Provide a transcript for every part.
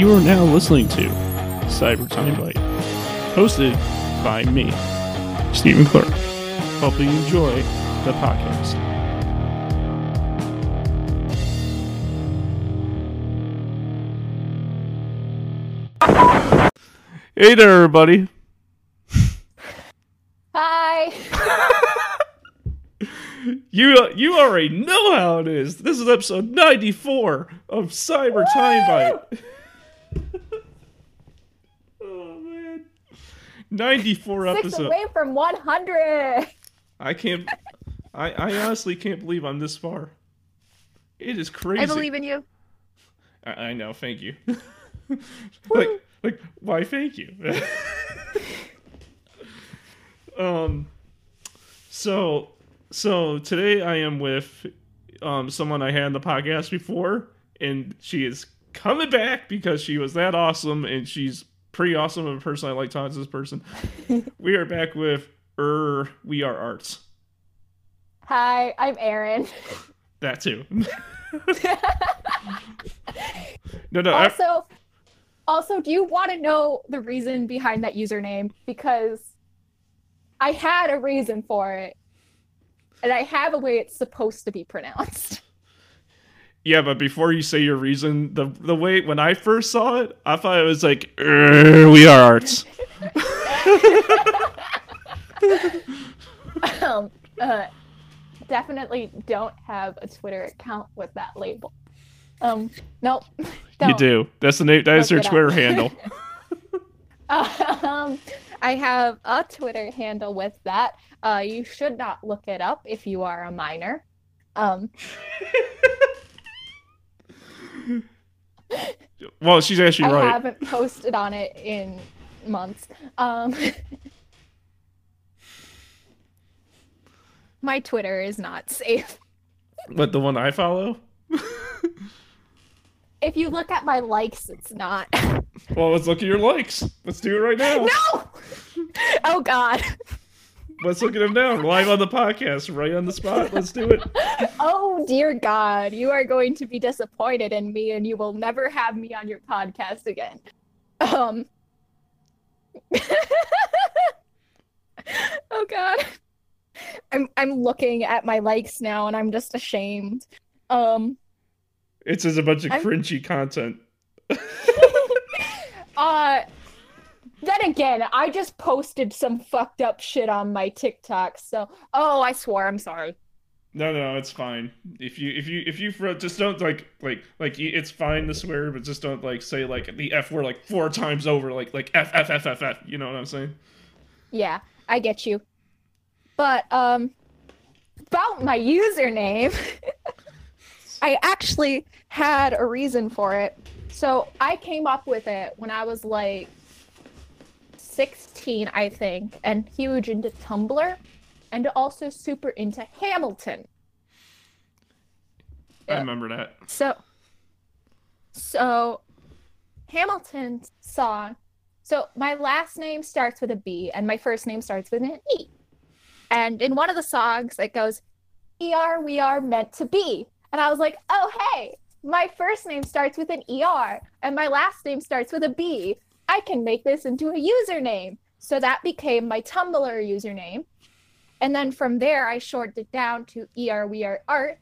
You are now listening to Cyber Time Bite, hosted by me, Stephen Clark. Hope you enjoy the podcast. Hey there, everybody. Hi. You you already know how it is. This is episode 94 of Cyber Time Bite. oh man. 94 Six episodes. away from 100. I can't I I honestly can't believe I'm this far. It is crazy. I believe in you. I, I know, thank you. like like why thank you? um so so today I am with um someone I had on the podcast before and she is coming back because she was that awesome and she's pretty awesome of a person. I like talking to this person. we are back with Er We Are Arts. Hi, I'm Erin. That too. no no I- also, also, do you want to know the reason behind that username? Because I had a reason for it, and I have a way it's supposed to be pronounced. Yeah, but before you say your reason, the the way when I first saw it, I thought it was like "Er, we are arts. um, uh, definitely don't have a Twitter account with that label. Um, nope. You don't. do. That's the name. That is their Twitter up. handle. Um, I have a Twitter handle with that. Uh, you should not look it up if you are a minor. Um, Well, she's actually I right. I haven't posted on it in months. Um, my Twitter is not safe. But the one I follow. If you look at my likes, it's not. Well, let's look at your likes. Let's do it right now. no! Oh God. Let's look at him now, live on the podcast, right on the spot. Let's do it. Oh dear God, you are going to be disappointed in me, and you will never have me on your podcast again. Um. oh God, I'm I'm looking at my likes now, and I'm just ashamed. Um. It's just a bunch of I'm- cringy content. Uh. Then again, I just posted some fucked up shit on my TikTok. So, oh, I swore. I'm sorry. No, no, it's fine. If you, if you, if you, just don't like, like, like, it's fine to swear, but just don't like say like the f word like four times over, like, like f f f f f. You know what I'm saying? Yeah, I get you. But um about my username, I actually had a reason for it. So I came up with it when I was like 16, I think, and huge into Tumblr and also super into Hamilton. I remember that. So, so Hamilton's song. So my last name starts with a B, and my first name starts with an E. And in one of the songs, it goes, "Er, we are meant to be." And I was like, "Oh, hey, my first name starts with an ER, and my last name starts with a B. I can make this into a username." So that became my Tumblr username. And then from there, I shortened it down to ER, we are art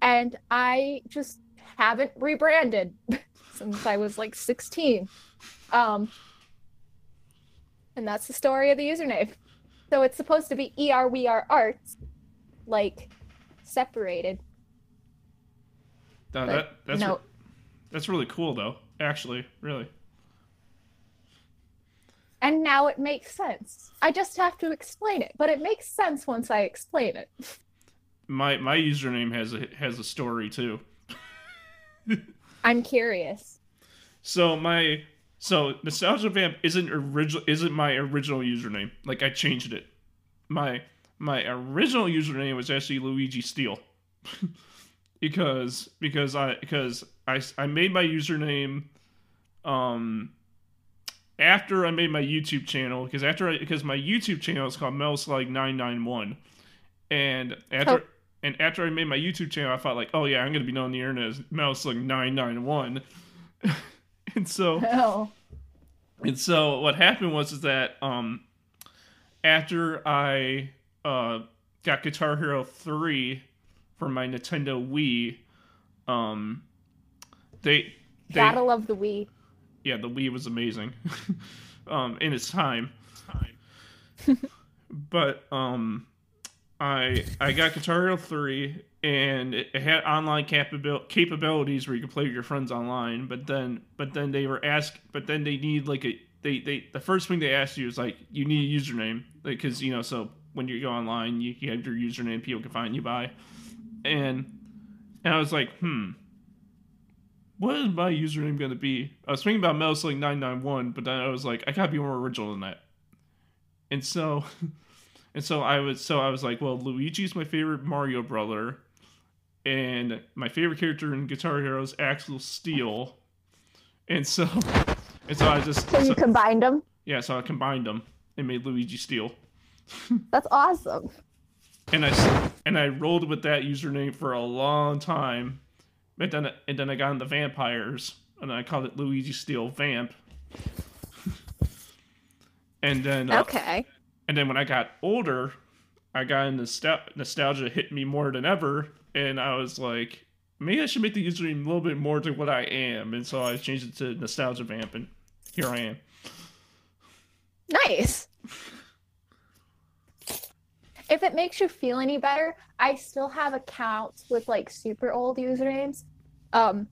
and I just haven't rebranded since I was like 16. Um, and that's the story of the username. So it's supposed to be ER We Are Arts, like separated. No, that that's no, re- that's really cool though. Actually, really. And now it makes sense. I just have to explain it, but it makes sense once I explain it. My my username has a has a story too. I'm curious. So my so nostalgia vamp isn't original isn't my original username. Like I changed it. My my original username was actually Luigi Steel. because because I because I I made my username um after I made my YouTube channel because after I because my YouTube channel is called Metal Slug nine nine one, and after Oh. and after I made my YouTube channel, I thought like, oh yeah, I'm gonna be known on the internet as Metal Slug nine nine one, and so Oh. and so what happened was is that um after I uh got Guitar Hero 3 for my Nintendo Wii, um they they Gotta love the Wii. Yeah, the Wii was amazing. um in its time. but um I I got Guitar Hero 3 and it, had online capabil- capabilities where you could play with your friends online, but then but then they were asked but then they need like a they they the first thing they asked you is like you need a username because you know so when you go online you, you have your username people can find you by and and I was like hmm what is my username going to be? I was thinking about Metal Slug 991, but then I was like, I gotta be more original than that. And so, and so I was, so I was like, well, Luigi's my favorite Mario brother, and my favorite character in Guitar Hero is Axel Steel, and so, and so I just, So you so- combined them. yeah, so I combined them and made Luigi Steel, That's awesome. and I, and I rolled with that username for a long time, but then and then I got into vampires, and I called it Luigi Steel Vamp. and then uh, Okay. and then when I got older, I got into nostal- nostalgia hit me more than ever, and I was like, maybe I should make the username a little bit more to what I am, and so I changed it to Nostalgia Vamp, and here I am. Nice. If it makes you feel any better, I still have accounts with like super old usernames. Um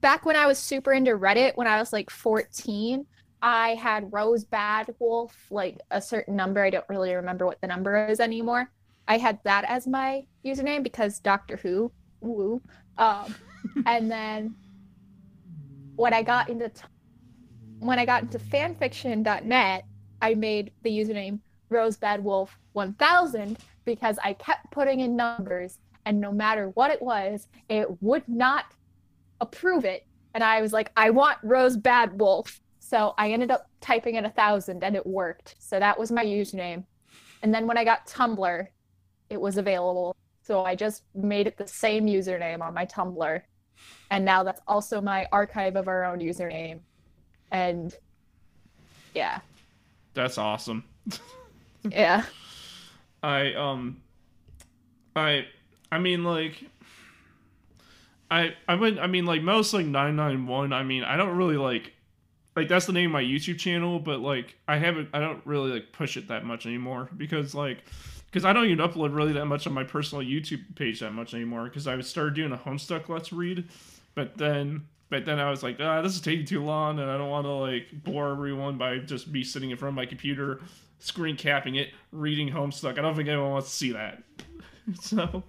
back when I was super into Reddit when I was like 14, I had Rose Bad Wolf, like a certain number. I don't really remember what the number is anymore. I had that as my username because Doctor Who. Woo. Um, and then when I got into t- when I got into fanfiction.net, I made the username RosebadWolf1000 because I kept putting in numbers, and no matter what it was, it would not approve it. And I was like, I want Rosebad Wolf. So I ended up typing in a thousand, and it worked. So that was my username. And then when I got Tumblr, it was available. So I just made it the same username on my Tumblr. And now that's also my archive of our own username. And yeah, That's awesome. yeah. I um I I mean like I I would I mean like most like 991 I mean I don't really like like that's the name of my YouTube channel but like I haven't I don't really like push it that much anymore because like because I don't even upload really that much on my personal YouTube page that much anymore because I started doing a Homestuck Let's Read but then but then I was like ah this is taking too long and I don't want to like bore everyone by just me sitting in front of my computer screen capping it, reading Homestuck. I don't think anyone wants to see that. so,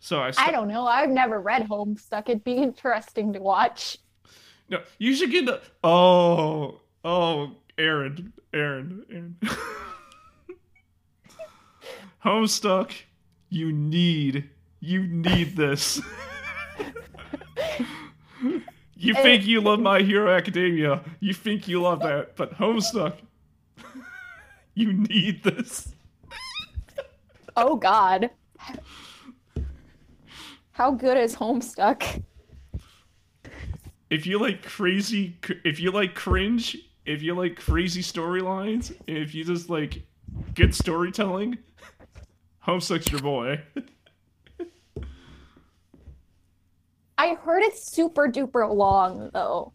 so I. I don't know. I've never read Homestuck. It'd be interesting to watch. No, you should get the. Oh, oh, Aaron, Aaron, Aaron. Homestuck, you need, you need this. you think you love My Hero Academia. You think you love that, but Homestuck, you need this. Oh God. How good is Homestuck? if you like crazy if you like cringe if you like crazy storylines if you just like good storytelling homestuck's your boy I heard it's super duper long though.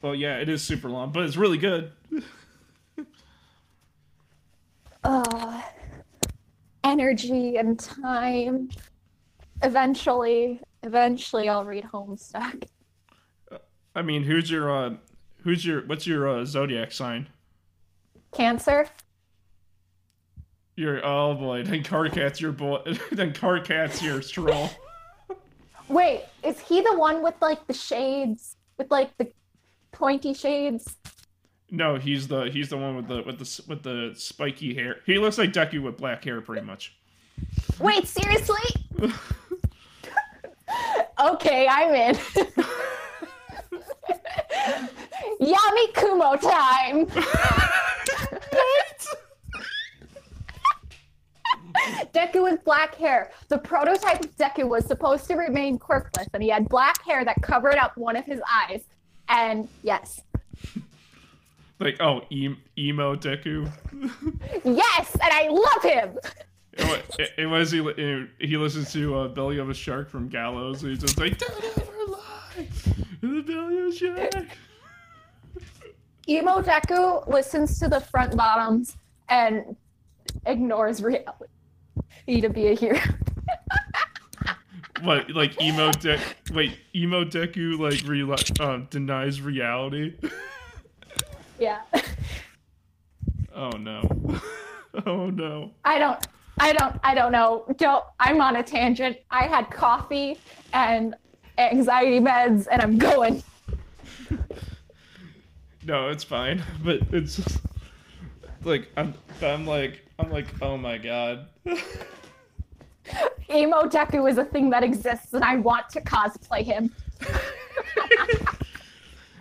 well yeah it is super long but it's really good Uh, energy and time. Eventually, eventually, I'll read Homestuck. i mean who's your uh who's your what's your uh, zodiac sign Cancer. your oh boy then Karkat's your boy then Karkat's your troll Wait, is he the one with like the shades, with like the pointy shades? No he's the he's the one with the with the with the spiky hair he looks like deku with black hair pretty much Wait, seriously? okay, I'm in. Yami Kumo time. what? Deku with black hair. The prototype of Deku was supposed to remain quirkless, and he had black hair that covered up one of his eyes. And yes, Like, oh, e- emo Deku. yes, and I love him. it, it, it was he. He listens to uh, "Belly of a Shark" from Gallows. And he's just like, "Don't ever lie, the belly of a shark." Emo Deku listens to the front bottoms and ignores reality He to be a hero. What, like emo de- Wait, emo Deku like re- um, denies reality. yeah. Oh no. oh no. I don't I don't I don't know. Don't I'm on a tangent. I had coffee and anxiety meds and I'm going. No, it's fine. But it's just, like I'm. I'm like I'm like oh my god. Emo Deku is a thing that exists and I want to cosplay him.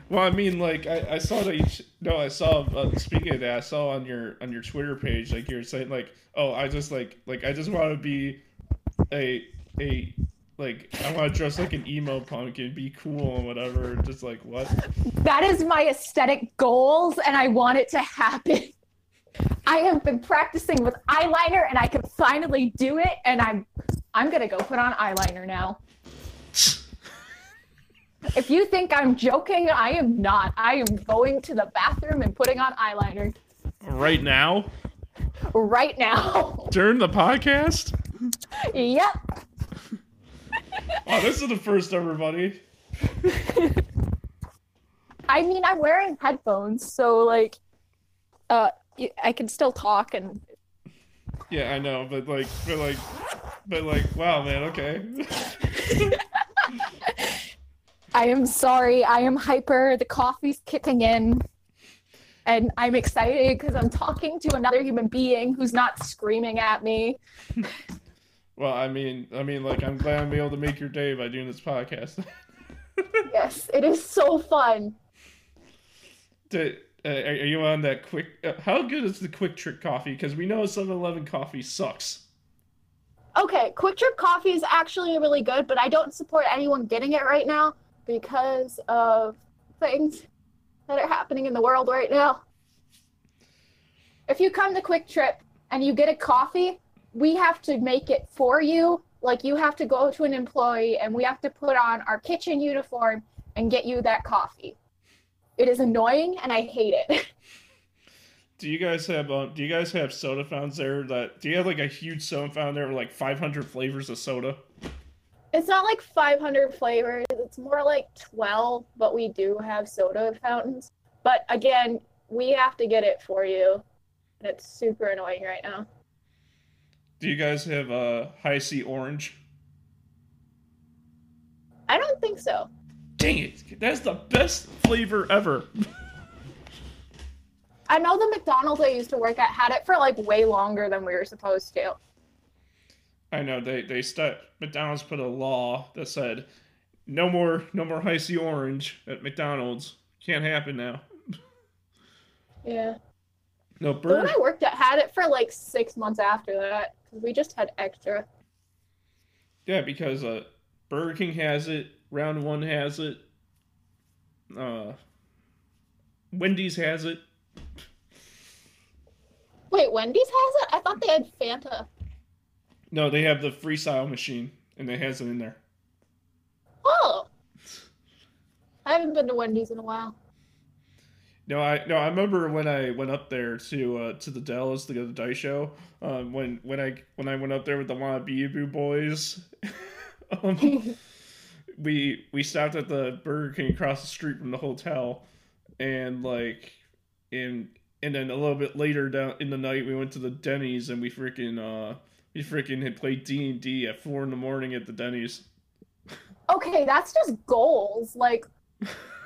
Well, I mean, like I, I saw that. You, no, I saw. Uh, speaking of that, I saw on your on your Twitter page, like you're saying, like, oh, I just like like I just want to be a a like I want to dress like an emo punk and be cool and whatever. Just like what? That is my aesthetic goals and I want it to happen. I have been practicing with eyeliner and I can finally do it and I'm I'm to go put on eyeliner now. If you think I'm joking, I am not. I am going to the bathroom and putting on eyeliner Right now, right now. during the podcast. yep. Oh, this is the first, everybody. I mean, I'm wearing headphones, so like uh I can still talk and Yeah, I know, but like, but like, but like, wow, man, okay. I am sorry. I am hyper. The coffee's kicking in. And I'm excited because I'm talking to another human being who's not screaming at me. well, I mean, I mean, like, I'm glad I'm able to make your day by doing this podcast. Yes, it is so fun. Uh, are you on that quick? Uh, how good is the Quick Trip coffee? Because we know 7-Eleven coffee sucks. Okay, Quick Trip coffee is actually really good, but I don't support anyone getting it right now because of things that are happening in the world right now. If you come to Quick Trip and you get a coffee, we have to make it for you. Like you have to go to an employee and we have to put on our kitchen uniform and get you that coffee. It is annoying and I hate it. Do you guys have um, Do you guys have soda fountains there? That do you have like a huge soda fountain there with like 500 flavors of soda? It's not like 500 flavors. It's more like 12, but we do have soda fountains. But again, we have to get it for you. And it's super annoying right now. Do you guys have uh, Hi-C orange? I don't think so. Dang it! That's the best flavor ever. I know the McDonald's I used to work at had it for like way longer than we were supposed to. I know they they st- McDonald's put a law that said no more no more Hi-C orange at McDonald's. Can't happen now. Yeah. No The one I worked at had it for like six months after that because we just had extra. Yeah, because uh, Burger King has it. Round One has it. Uh, Wendy's has it. Wait, Wendy's has it? I thought they had Fanta. No, they have the freestyle machine, and it has it in there. Oh. I haven't been to Wendy's in a while. No, I no, I remember when I went up there to uh, to the Dells to go to the Daisho. Um, when when I when I went up there with the Wanna Boo boys, um, we we stopped at the Burger King across the street from the hotel, and like, in and then a little bit later down in the night we went to the Denny's and we freaking uh we freaking had played D and D at four in the morning at the Denny's. Okay, that's just goals. Like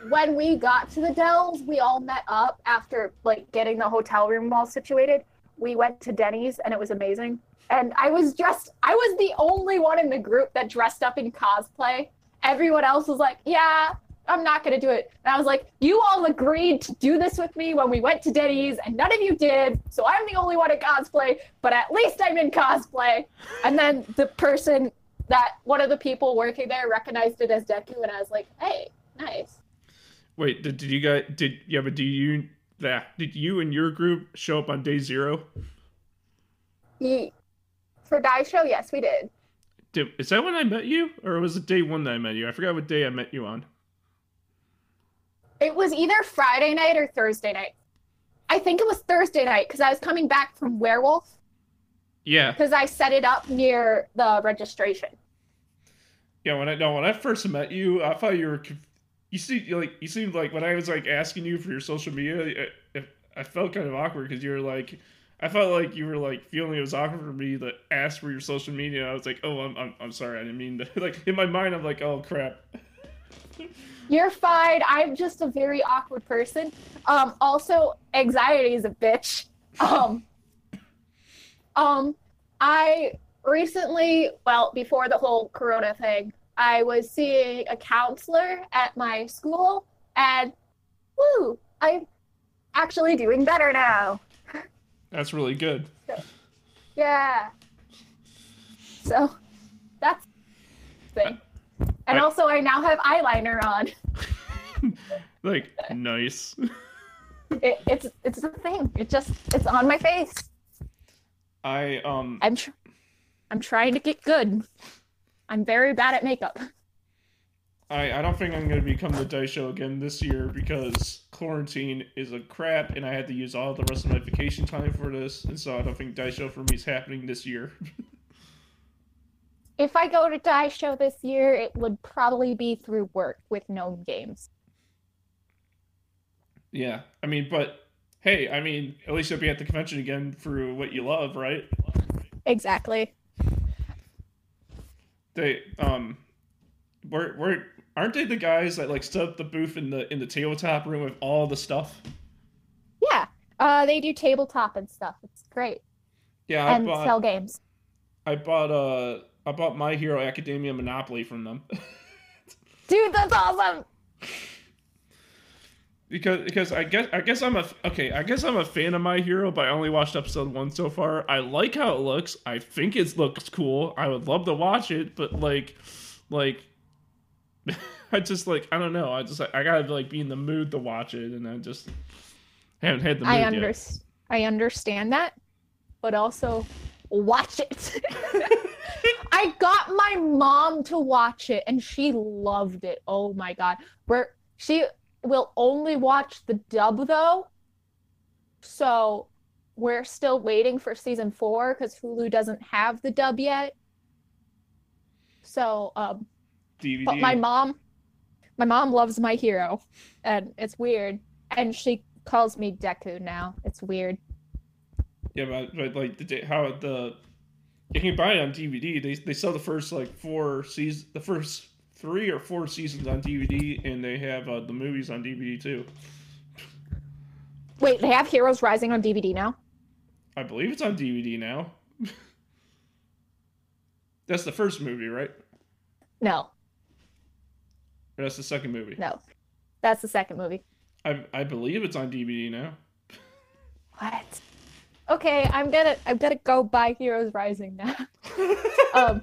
when we got to the Dells, we all met up after like getting the hotel room all situated. We went to Denny's and it was amazing. And I was dressed I was the only one in the group that dressed up in cosplay. Everyone else was like, "Yeah, I'm not going to do it." And I was like, "You all agreed to do this with me when we went to Denny's and none of you did. So I'm the only one in cosplay, but at least I'm in cosplay." And then the person that one of the people working there recognized it as Deku, and I was like, "Hey, nice." Wait, did, did you guys did yeah? But do you that did you and your group show up on day zero? Ye- For Daisho, yes, we did. Did, is that when I met you, or was it day one that I met you? I forgot what day I met you on. It was either Friday night or Thursday night. I think it was Thursday night because I was coming back from Werewolf Yeah, because I set it up near the registration. yeah. When I no, when I first met you, I thought you were. You see, like you seemed like when I was like asking you for your social media, I, I felt kind of awkward because you were like, I felt like you were like feeling it was awkward for me to ask for your social media. I was like, oh, I'm I'm, I'm sorry, I didn't mean to. Like in my mind, I'm like, oh crap. You're fine. I'm just a very awkward person. Um, also, anxiety is a bitch. Um, um, I recently, well, before the whole Corona thing, I was seeing a counselor at my school, and woo, I'm actually doing better now. That's really good. Yeah. So that's the thing. And I- also, I now have eyeliner on. Like nice. It, it's it's the thing. It just it's on my face. I um I'm tr- I'm trying to get good. I'm very bad at makeup. I, I don't think I'm gonna become the Daisho again this year because quarantine is a crap and I had to use all the rest of my vacation time for this and so I don't think Daisho for me is happening this year. If I go to Daisho this year, it would probably be through work with known games. yeah, I mean, but hey, I mean, at least you'll be at the convention again for what you love, right? Exactly. They um, were were aren't they the guys that like stood up the booth in the in the tabletop room with all the stuff? Yeah. Uh, they do tabletop and stuff. It's great. Yeah, I and bought sell games. I bought uh I bought My Hero Academia Monopoly from them. Dude, that's awesome. Because because I guess I guess I'm a okay I guess I'm a fan of My Hero, but I only watched episode one so far. I like how it looks. I think it looks cool. I would love to watch it, but like like I just like I don't know. I just I gotta like be in the mood to watch it, and I just haven't had the mood I yet. I understand that, but also watch it. I got my mom to watch it and she loved it. Oh my god. Where she will only watch the dub though. So we're still waiting for season 4 cuz Hulu doesn't have the dub yet. So um DVD. but my mom my mom loves my hero and it's weird and she calls me Deku now. It's weird. Yeah, but, but like the how the you can buy it on DVD. They they sell the first like four seasons, the first three or four seasons on DVD, and they have uh, the movies on DVD too. Wait, they have Heroes Rising on DVD now? I believe it's on DVD now. that's the first movie, right? No, Or that's the second movie. no. That's the second movie. I I believe it's on DVD now. What? Okay, I'm gonna I'm gonna go buy Heroes Rising now. um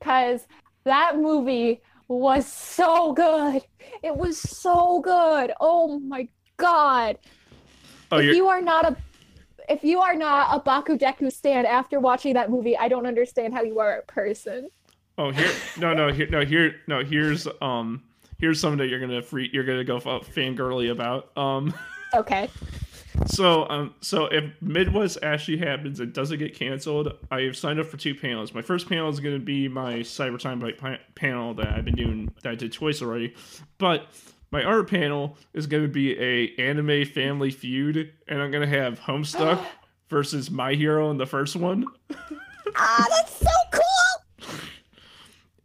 cuz that movie was so good. It was so good. Oh my god. oh, if you're you are not a if you are not a Baku Deku stan after watching that movie, I don't understand how you are a person. oh here no no here no here no here's um here's something that you're gonna free you're gonna go fangirly about um. Okay. So, um, so if Midwest actually happens, it doesn't get canceled. I have signed up for two panels. My first panel is going to be my Cyber Time Bite panel that I've been doing that I did twice already, but my other panel is going to be a anime family feud, and I'm going to have Homestuck versus My Hero in the first one, Ah, that's so cool.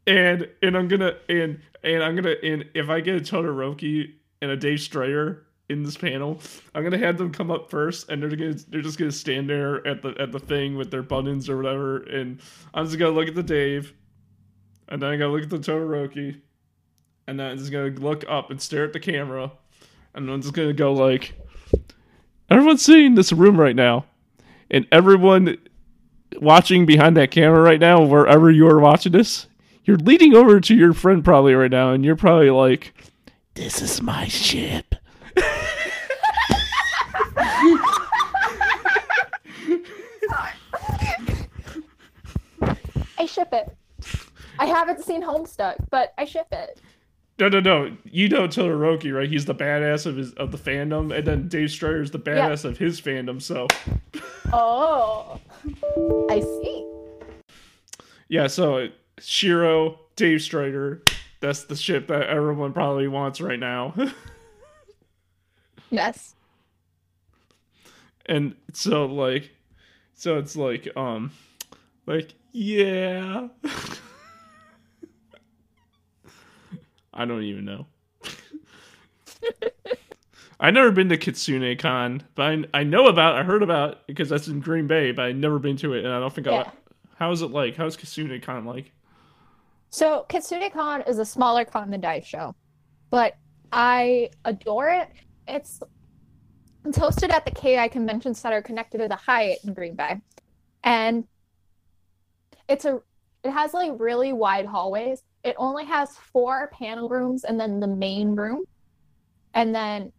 and and I'm gonna and and I'm gonna and if I get a Todoroki and a Dave Strider in this panel, I'm gonna have them come up first, and they're gonna they're just gonna stand there at the at the thing with their buttons or whatever, and I'm just gonna look at the Dave, and then I gotta look at the Todoroki, and then I'm just gonna look up and stare at the camera, and I'm just gonna go like, everyone's seeing this room right now, and everyone watching behind that camera right now, wherever you are watching this, you're leaning over to your friend probably right now, and you're probably like, This is my ship. ship it. I haven't seen Homestuck, but I ship it. No, no, no. You know Todoroki, right? He's the badass of his of the fandom, and then Dave Strider's the badass of his fandom. So, Oh, I see. yeah. So Shiro, Dave Strider, that's the ship that everyone probably wants right now. Yes. and so like, so it's like, um, like yeah. I don't even know. I've never been to Kitsune Con, but I, I know about, I heard about because that's in Green Bay, but I've never been to it, and I don't think Yeah. I. How is it like? How's Kitsune Con like? So Kitsune Con is a smaller con than Daisho, but I adore it. It's it's hosted at the KI Convention Center, connected to the Hyatt in Green Bay, and it's a it has like really wide hallways. It only has four panel rooms and then the main room, and then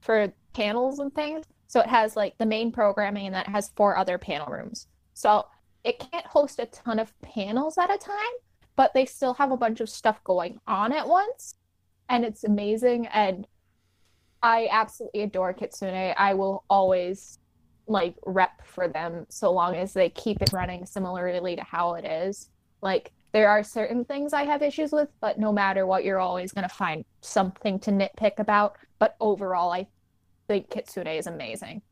for panels and things. So it has like the main programming and then it has four other panel rooms. So it can't host a ton of panels at a time but they still have a bunch of stuff going on at once and it's amazing and i absolutely adore kitsune i will always like rep for them so long as they keep it running similarly to how it is. Like there are certain things i have issues with but no matter what you're always going to find something to nitpick about. But overall i think kitsune is amazing.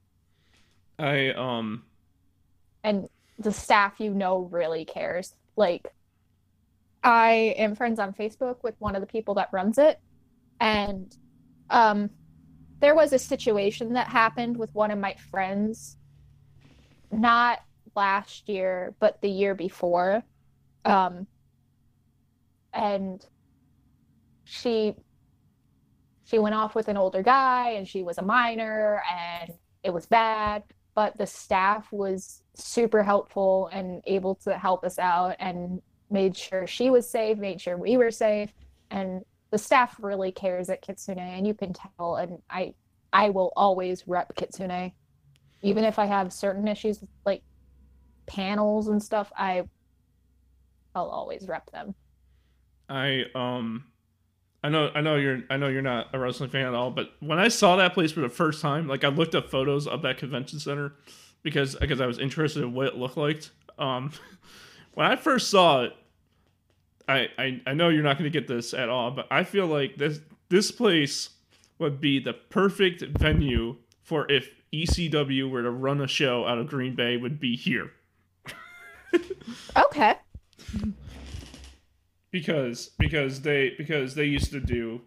I um and the staff you know really cares. Like, I am friends on Facebook with one of the people that runs it, and um, there was a situation that happened with one of my friends, not last year, but the year before, um, and she she went off with an older guy, and she was a minor, and it was bad but the staff was super helpful and able to help us out and made sure she was safe, made sure we were safe, and the staff really cares at Kitsune, and you can tell. And I, I will always rep Kitsune, even if I have certain issues like panels and stuff. I, I'll always rep them. I um I know I know you're I know you're not a wrestling fan at all, but when I saw that place for the first time, like I looked up photos of that convention center because because I was interested in what it looked like. Um when I first saw it, I I, I know you're not gonna get this at all, but I feel like this this place would be the perfect venue for if ECW were to run a show out of Green Bay would be here. Okay. because because they because they used to do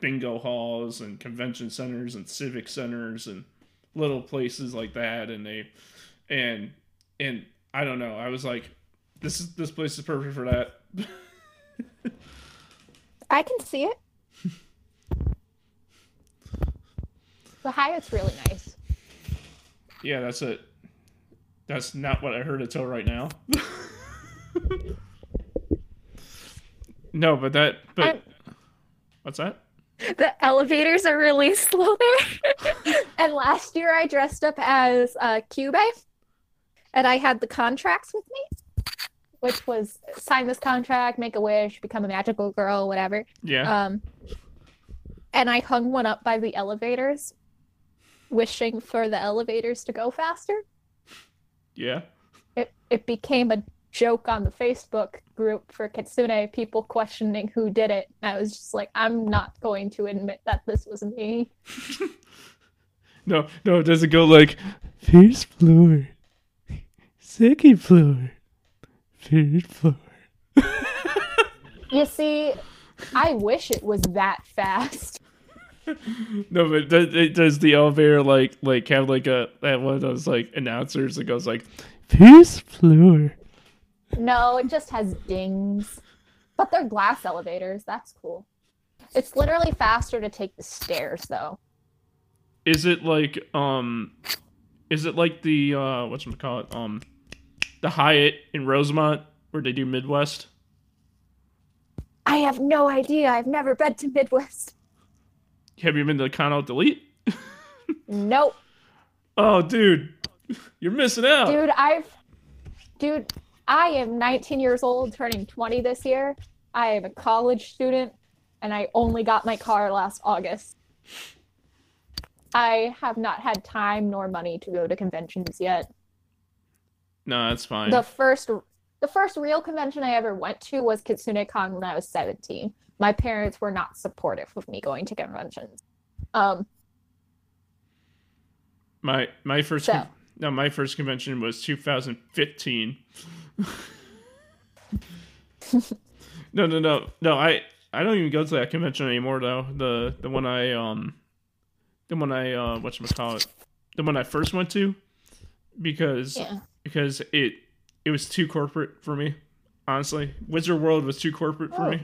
bingo halls and convention centers and civic centers and little places like that and they and and I don't know I was like this is this place is perfect for that I can see it. the Hyatt's really nice. yeah that's it that's not what I heard until right now no but that but And- what's that The elevators are really slow there. and last year I dressed up as uh, Kyubey, and I had the contracts with me, which was sign this contract, make a wish, become a magical girl, whatever. yeah Um, and I hung one up by the elevators, wishing for the elevators to go faster. yeah It it became a joke on the Facebook group for Kitsune, people questioning who did it. And I was just like, I'm not going to admit that this was me. no no it doesn't go like first floor second floor third floor You see, I wish it was that fast. No, but does, does the elevator like like have like a that one of those like announcers that goes like first floor? No, it just has dings. But they're glass elevators. That's cool. It's literally faster to take the stairs, though. Is it like um, is it like the uh what's call it um, the Hyatt in Rosemont where they do Midwest? I have no idea. I've never been to Midwest. have you been to Con Out Delete? Nope. Oh, dude, you're missing out. Dude, I've dude, I am 19 years old, turning 20 this year. I am a college student, and I only got my car last August. I have not had time nor money to go to conventions yet. No, that's fine. The first the first real convention I ever went to was KitsuneCon when I was 17. My parents were not supportive of me going to conventions. Um, my my first So. con- no, my first convention was 2015. no, no, no, no. I I don't even go to that convention anymore though. The the one I um the one I uh what call it the one I first went to because yeah. Because it it was too corporate for me. Honestly, Wizard World was too corporate for Oh. me.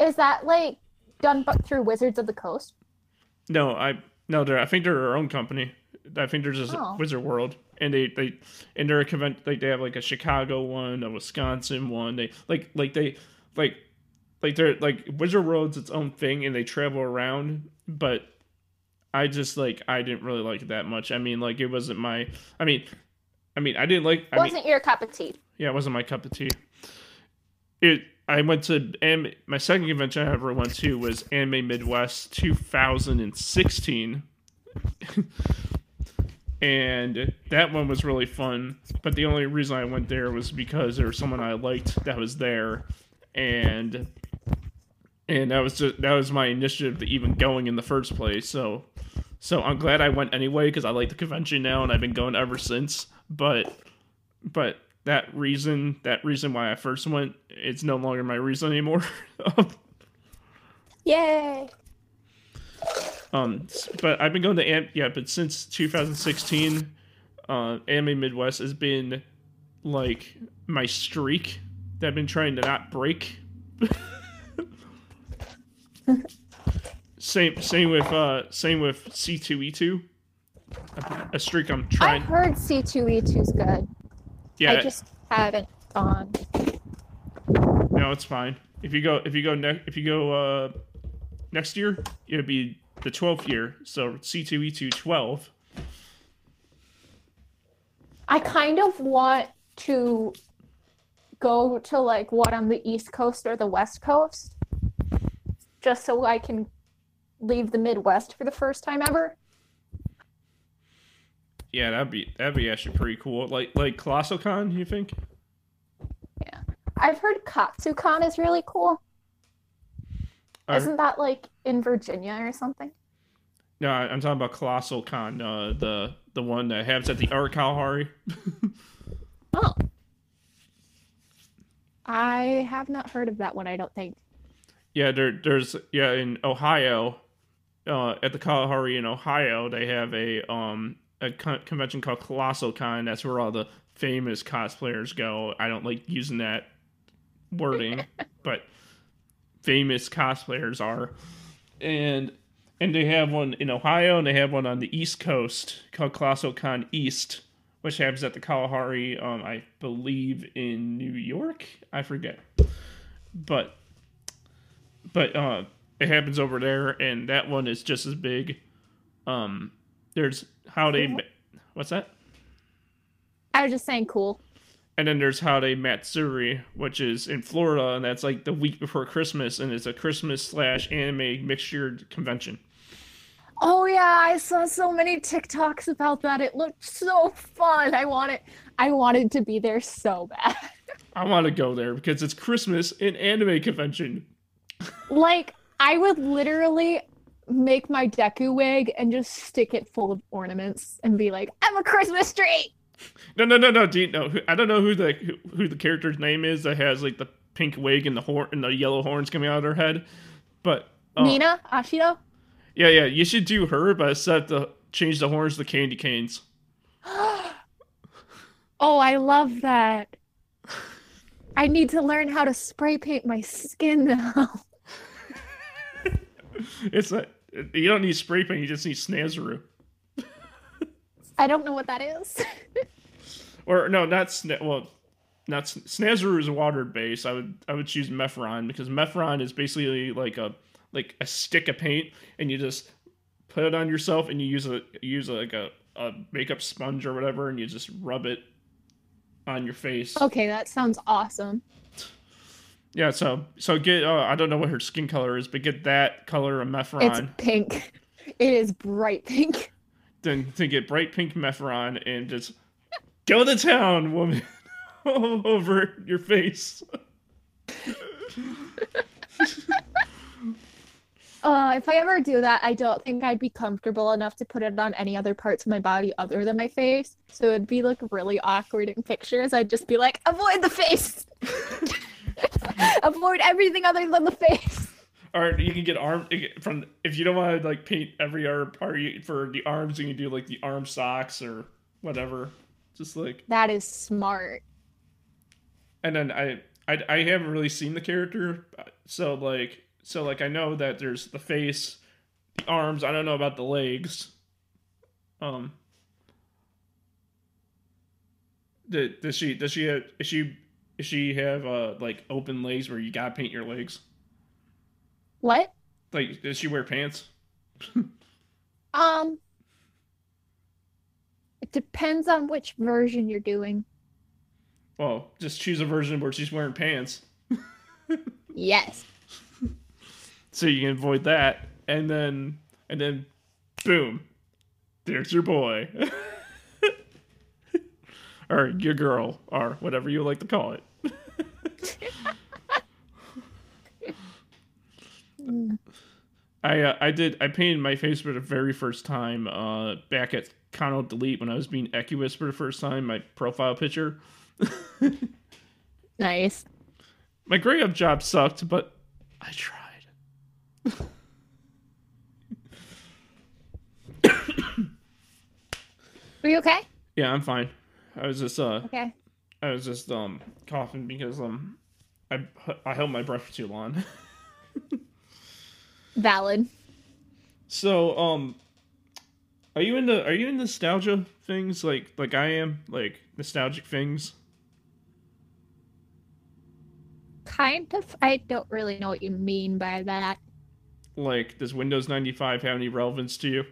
Is that like done through Wizards of the Coast? No, I no, they're I think they're their own company. I think they're just Oh. Wizard World, and they they and they're a convent like they have like a Chicago one, a Wisconsin one. They like like they like like they're like Wizard World's its own thing, and they travel around. But I just like I didn't really like it that much. I mean, like it wasn't my. I mean, I mean I didn't like. I Wasn't your cup of tea? yeah, it wasn't my cup of tea. It. I went to anime, my second convention I ever went to was Anime Midwest 2016, and that one was really fun. But the only reason I went there was because there was someone I liked that was there, and and that was just that was my initiative to even going in the first place. So so I'm glad I went anyway because I like the convention now and I've been going ever since. But but that reason that reason why I first went it's no longer my reason anymore. Yay! um but I've been going to Am- yeah, but since 2016 uh Anime Midwest has been like my streak that I've been trying to not break. same same with uh same with C2E2. A, a streak I'm trying. I've heard C2E2's good. yeah I just haven't gone. No, it's fine. If you go, if you go next, if you go uh, next year, it would be the twelfth year. So C two E two twelve. I kind of want to go to like what on the East Coast or the West Coast, just so I can leave the Midwest for the first time ever. Yeah, that'd be that'd be actually pretty cool. Like like Colossal Con, you think? Yeah, I've heard Katsucon is really cool. Isn't that like in Virginia or something? no, I'm talking about Colossal Con, uh, the the one that happens at the Art Kalahari. Oh. I have not heard of that one, I don't think. Yeah, there there's yeah in Ohio, uh, at the Kalahari in Ohio, they have a um a con- convention called Colossal Con. That's where all the famous cosplayers go. I don't like using that wording, but famous cosplayers are, and and they have one in Ohio and they have one on the East Coast called Colossal Con East, which happens at the Kalahari. Um, I believe in New York. I forget, but but uh it happens over there and that one is just as big um there's howdy what's that I was just saying cool. and then there's Holiday Matsuri which is in florida and that's like the week before christmas and it's a christmas slash anime mixture convention Oh yeah, I saw so many TikToks about that. It looked so fun. I want it. I wanted to be there so bad. i want to go there because it's christmas and anime convention like I would literally make my Deku wig and just stick it full of ornaments and be like, "I'm a Christmas tree." no no no no do you know i don't know who the who, who the character's name is that has like the pink wig and the horn and the yellow horns coming out of her head but uh, Mina Ashido. Yeah, yeah, you should do her, but instead the change the horns to candy canes. Oh, I love that. I need to learn how to spray paint my skin now. It's a, you don't need spray paint, you just need Snazaroo. I don't know what that is. Or no, not Sna- well, not S- Snazaroo is a water base. I would I would choose Mehron because Mehron is basically like a like a stick of paint and you just put it on yourself and you use a use a, like a, a makeup sponge or whatever and you just rub it on your face. Okay, that sounds awesome. Yeah, so so get uh, I don't know what her skin color is, but get that color of Mehron. It's pink. It is bright pink. Then to get bright pink Mehron and just go to town, woman, all over your face. Uh, if I ever do that, I don't think I'd be comfortable enough to put it on any other parts of my body other than my face. So it'd be like really awkward in pictures. I'd just be like, avoid the face. avoid everything other than the face. Or you can get arm from if you don't want to like paint every other part you- for the arms, you can do like the arm socks or whatever. Just like That is smart. and then I, I I haven't really seen the character, so like so like I know that there's the face, the arms. I don't know about the legs. Um. Did, does she does she have, is she is she have uh like open legs where you gotta paint your legs? What? Like does she wear pants? Um, it depends on which version you're doing. Well, just choose a version where she's wearing pants, Yes. So you can avoid that, and then and then, boom, there's your boy, or your girl, or whatever you like to call it. I uh, I did I painted my face for the very first time uh, back at Cono Delete when I was being Equus for the first time. My profile picture. Nice. My gray up job sucked, but I tried. Are you okay? Yeah, I'm fine. I was just uh Okay. I was just um coughing because um I I held my breath for too long. Valid. so um are you into are you in nostalgia things like like I am like nostalgic things? Kind of. I don't really know what you mean by that. Like does Windows 95 have any relevance to you?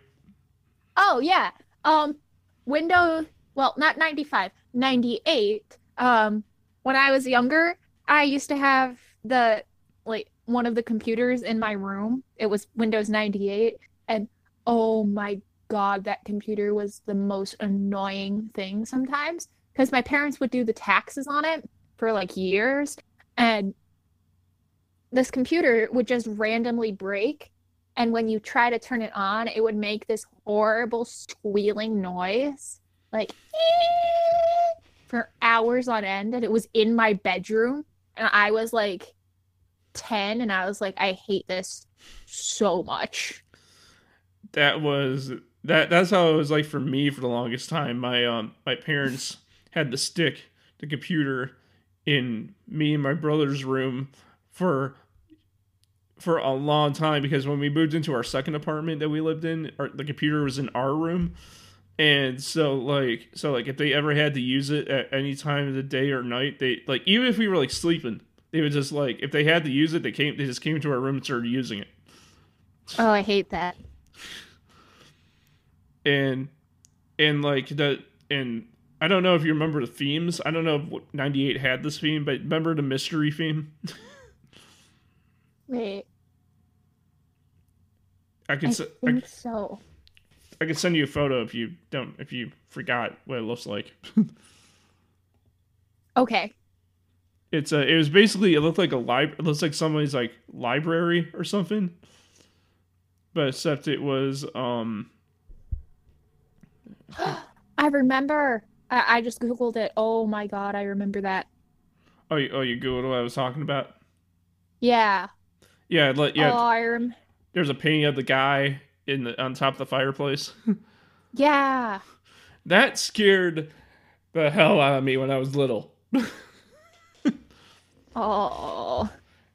Oh yeah. Um Windows well, not 95, 98. Um when I was younger, I used to have the like one of the computers in my room. It was Windows 98 and oh my god, that computer was the most annoying thing sometimes because my parents would do the taxes on it for like years and this computer would just randomly break and when you try to turn it on, it would make this horrible squealing noise, like for hours on end. And it was in my bedroom. And I was like 10, and I was like, I hate this so much. that was that that's how it was like for me for the longest time my um my parents had to stick the computer in me and my brother's room for for a long time because when we moved into our second apartment that we lived in our, the computer was in our room and so like so like if they ever had to use it at any time of the day or night they like even if we were like sleeping they would just like if they had to use it they came they just came to our room and started using it Oh, I hate that. and and like the and I don't know if you remember the themes. I don't know if 98 had this theme, but remember the mystery theme? Wait, I I can se- I, so. I can send you a photo if you don't if you forgot what it looks like. Okay. It's a it was basically it looked like a lib it looks like somebody's like library or something. But except it was um I remember. I, I just Googled it. Oh my God, I remember that. oh you, oh you googled what I was talking about? Yeah. Yeah, let yeah, Oh, I rem- there's a painting of the guy in the on top of the fireplace. Yeah. That scared the hell out of me when I was little. Oh.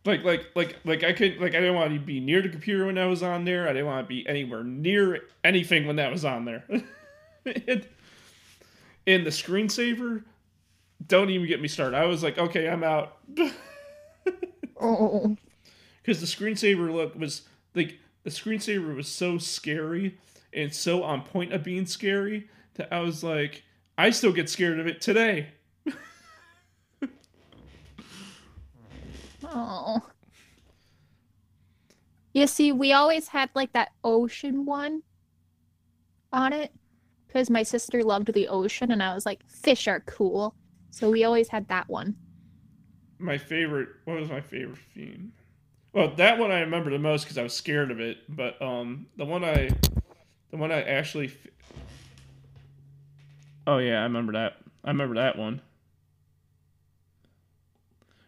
Like, like, like, like I couldn't like, I didn't want to be near the computer when that was on there. I didn't want to be anywhere near anything when that was on there. and, and the screensaver, don't even get me started. I was like, okay, I'm out. Oh. Because the screensaver look was like the screensaver was so scary and so on point of being scary that I was like, I still get scared of it today. Oh. You see, we always had like that ocean one on it because my sister loved the ocean, and I was like, fish are cool. So we always had that one. My favorite, what was my favorite theme? Well, that one I remember the most because I was scared of it. But um, the one I, the one I actually. f- Oh yeah, I remember that. I remember that one.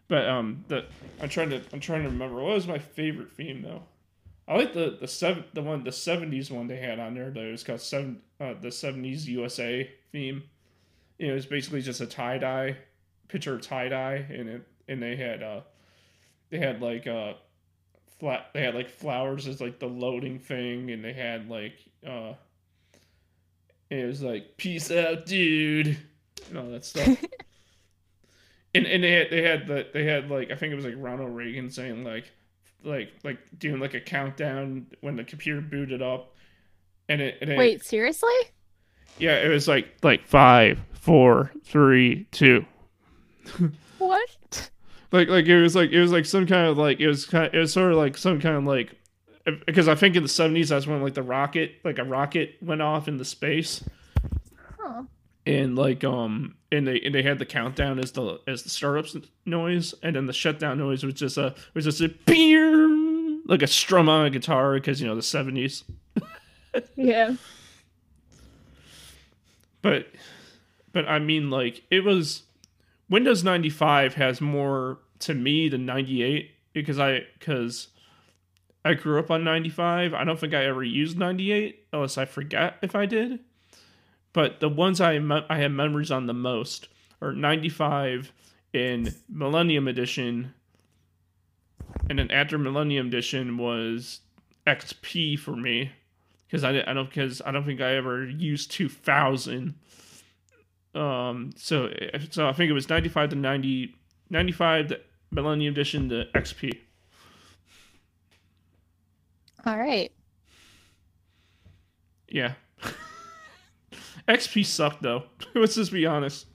But um, the I'm trying to I'm trying to remember what was my favorite theme though. I like the the seven the one the seventies one they had on there. That was called seven uh, the seventies USA theme. You know, it was basically just a tie dye picture of tie dye, and it and they had uh they had like uh flat they had like flowers as like the loading thing, and they had like uh it was like peace out, dude, and all that stuff. and and they had they had the they had like I think it was like Ronald Reagan saying like like like doing like a countdown when the computer booted up, and it, and it Wait, seriously? yeah it was like like five four three two What? like like it was like it was like some kind of like it was kind of, it was sort of like some kind of like because I think in the seventies that's when like the rocket like a rocket went off into space Huh. and like um and they and they had the countdown as the as the startups noise and then the shutdown noise was just a was just a beer like a strum on a guitar because you know the seventies Yeah. but but I mean like it was Windows 95 has more to me than 98 because I because I grew up on 95. I don't think I ever used 98 unless I forget if I did. But the ones I me- I have memories on the most are 95 in Millennium Edition and then after Millennium Edition was XP for me because I, I don't because I don't think I ever used 2000 um so so i think it was 95 to 90 95 to millennium edition to xp All right. yeah xp sucked though let's just be honest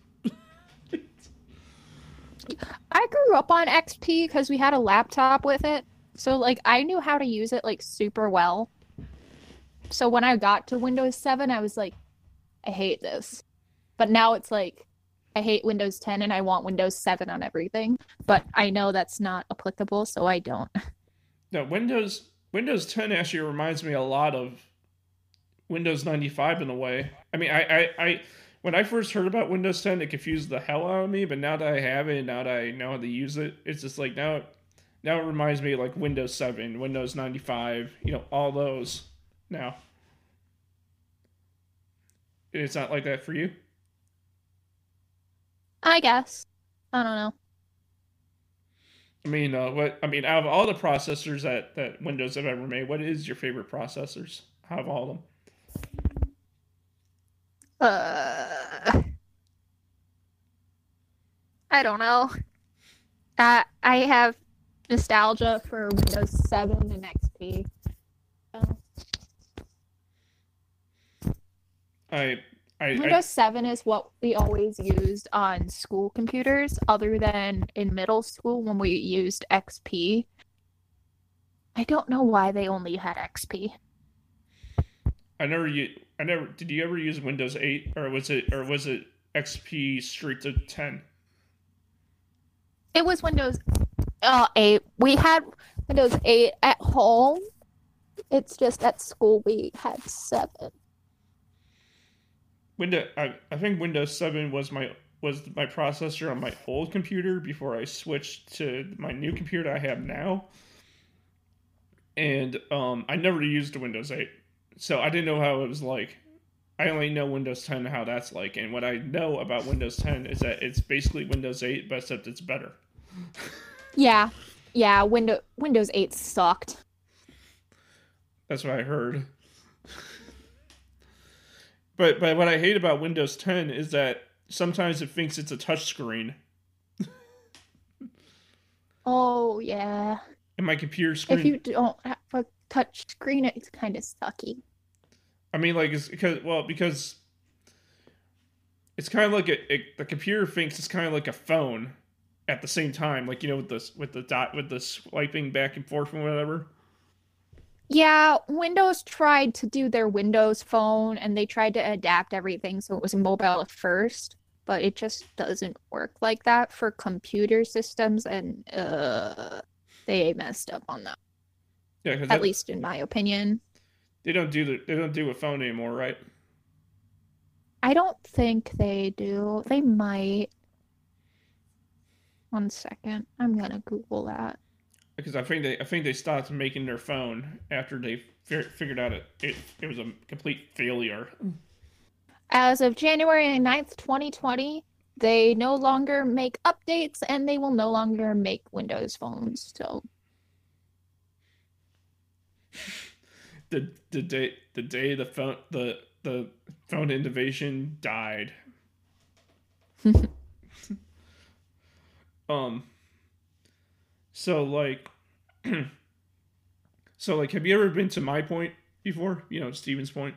I grew up on XP because we had a laptop with it. So like I knew how to use it like super well. So when I got to Windows 7, I was like, I hate this. But now it's like I hate Windows 10 and I want Windows 7 on everything. But I know that's not applicable, so I don't. no windows windows 10 actually reminds me a lot of windows 95 in a way i mean i i, I when i first heard about windows 10 it confused the hell out of me but now that i have it now that i know how to use it it's just like now now it reminds me like windows 7 windows 95 you know all those now it's not like that for you I guess. I don't know. i mean uh, what i mean out of all the processors that that windows have ever made what is your favorite processors out of all of them Uh, I don't know. Uh, I have nostalgia for Windows 7 and XP. So, i I, I Windows 7 is what we always used on school computers, other than in middle school when we used XP. I don't know why they only had XP. I never u- I never did you ever use Windows 8 or was it or was it XP straight to 10? It was Windows uh, 8. We had Windows 8 at home. It's just at school we had 7. Windows I, I think Windows 7 was my was my processor on my old computer before I switched to my new computer I have now. And um I never used Windows 8. So I didn't know how it was like. I only know Windows 10 how that's like and what I know about Windows 10 is that it's basically Windows 8 but except it's better. Yeah. Yeah, Windows Windows 8 sucked. That's what I heard. But but what I hate about Windows 10 is that sometimes it thinks it's a touchscreen, Oh, yeah. and my computer screen. If you don't have a touch screen, it's kind of sucky. I mean, like, it's because well, because it's kind of like a, it, the computer thinks it's kind of like a phone at the same time, like you know, with the with the dot with the swiping back and forth and whatever. Yeah, Windows tried to do their Windows phone and they tried to adapt everything so it was mobile at first, but it just doesn't work like that for computer systems and uh they messed up on that. Yeah, At least in my opinion. they don't do the they don't do a phone anymore, right? I don't think they do. They might. One second. I'm gonna Google that. Because I think they I think they stopped making their phone after they fi- figured out it, it it was a complete failure. As of January 9th, 2020, they no longer make updates and they will no longer make Windows phones. So The the day the day the phone the the phone innovation died. um. So like, so like, have you ever been to my point before? You know, Stevens Point.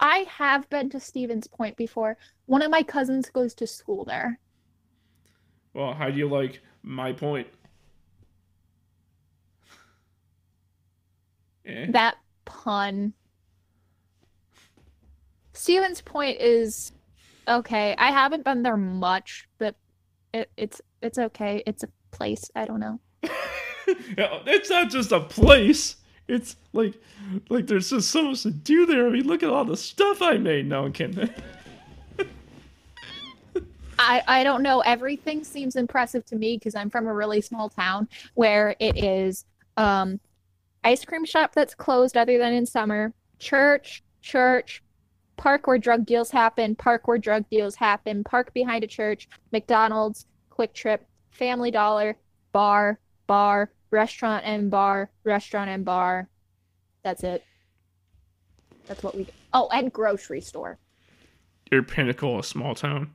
I have been to Stevens Point before. One of my cousins goes to school there. Well, how do you like my point? Eh? That pun. Stevens Point is okay. I haven't been there much, but it, it's it's okay. It's a place. I don't know. Yeah, it's not just a place. It's like, like there's just so much to do there. I mean, look at all the stuff I made. No, I'm kidding. I, I don't know. Everything seems impressive to me because I'm from a really small town where it is um, ice cream shop that's closed other than in summer, church, church, park where drug deals happen, park where drug deals happen, park behind a church, McDonald's, Quick Trip, Family Dollar, bar, bar, restaurant and bar, restaurant and bar. That's it. That's what we. Oh, and grocery store. Your pinnacle, a small town.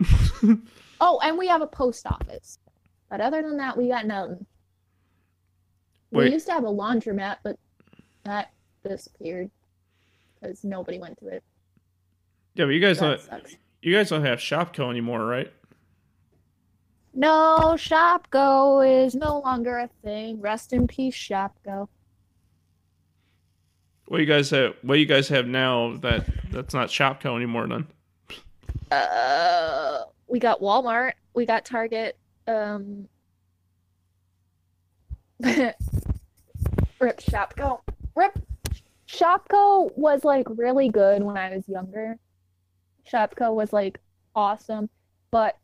Oh, and we have a post office. But other than that, we got nothing. Wait. We used to have a laundromat, but that disappeared because nobody went to it. Yeah, but you guys don't. You guys don't have Shopko anymore, right? No, Shopko is no longer a thing. Rest in peace, Shopko. What you guys have? What you guys have now that that's not Shopko anymore? Then. Uh, we got Walmart. We got Target. Um, Rip Shopko. Rip Shopko was like really good when I was younger. Shopko was like awesome, but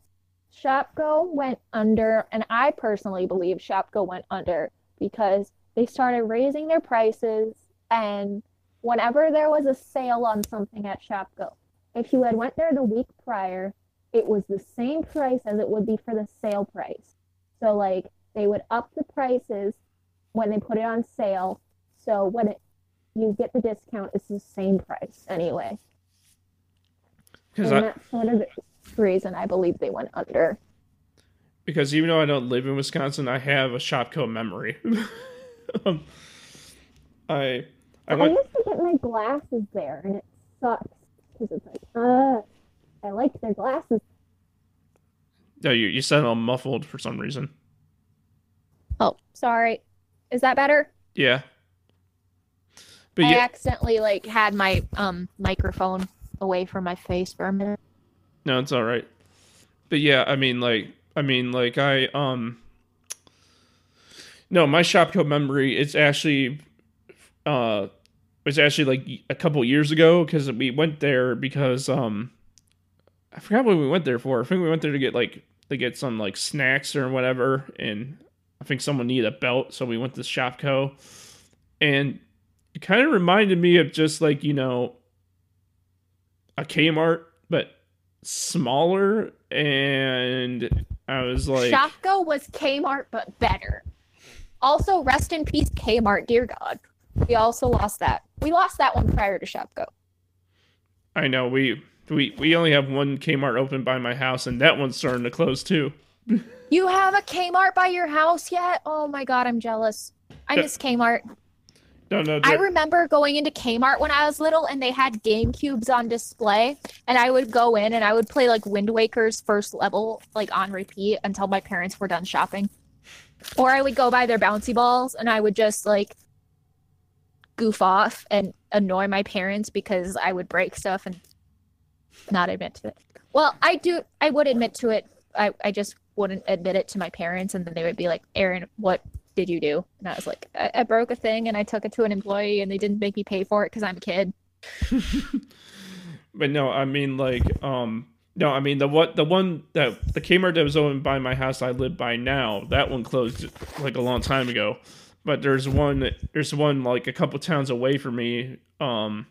Shopko went under, and I personally believe Shopko went under because they started raising their prices, and whenever there was a sale on something at Shopko, if you had went there the week prior, it was the same price as it would be for the sale price. So like they would up the prices when they put it on sale. So when it you get the discount, it's the same price anyway. Because I sort of reason I believe they went under. because even though I don't live in Wisconsin, I have a Shopko memory. um, I I I used to get my glasses there, and it sucks because it's like, uh, I like their glasses. No, you you sound all muffled for some reason. Oh, sorry. Is that better? Yeah. But I yeah, accidentally like had my um microphone away from my face for a minute. No, it's all right. But yeah, I mean, like, I mean, like, I um. No, my Shopko memory it's actually, uh, it's actually like a couple years ago because we went there because um, I forgot what we went there for. I think we went there to get like to get some like snacks or whatever, and I think someone needed a belt, so we went to Shopko, and it kind of reminded me of just like you know a Kmart, smaller, and I was like, Shopko was Kmart, but better. Also, rest in peace, Kmart. Dear God, we also lost that. We lost that one prior to Shopko. I know we we we only have one Kmart open by my house, and that one's starting to close too. You have a Kmart by your house yet? Oh my God, I'm jealous. I miss Kmart. No, no. I remember going into Kmart when I was little and they had GameCubes on display and I would go in and I would play like Wind Waker's first level like on repeat until my parents were done shopping. Or I would go buy their bouncy balls and I would just like goof off and annoy my parents because I would break stuff and not admit to it. Well, I do I would admit to it. I, I just wouldn't admit it to my parents and then they would be like, Aaron, what did you do? And I was like, I, I broke a thing and I took it to an employee and they didn't make me pay for it because I'm a kid. but no, I mean like um no, I mean the what the one that the Kmart that was owned by my house I live by now, that one closed like a long time ago. But there's one there's one like a couple towns away from me um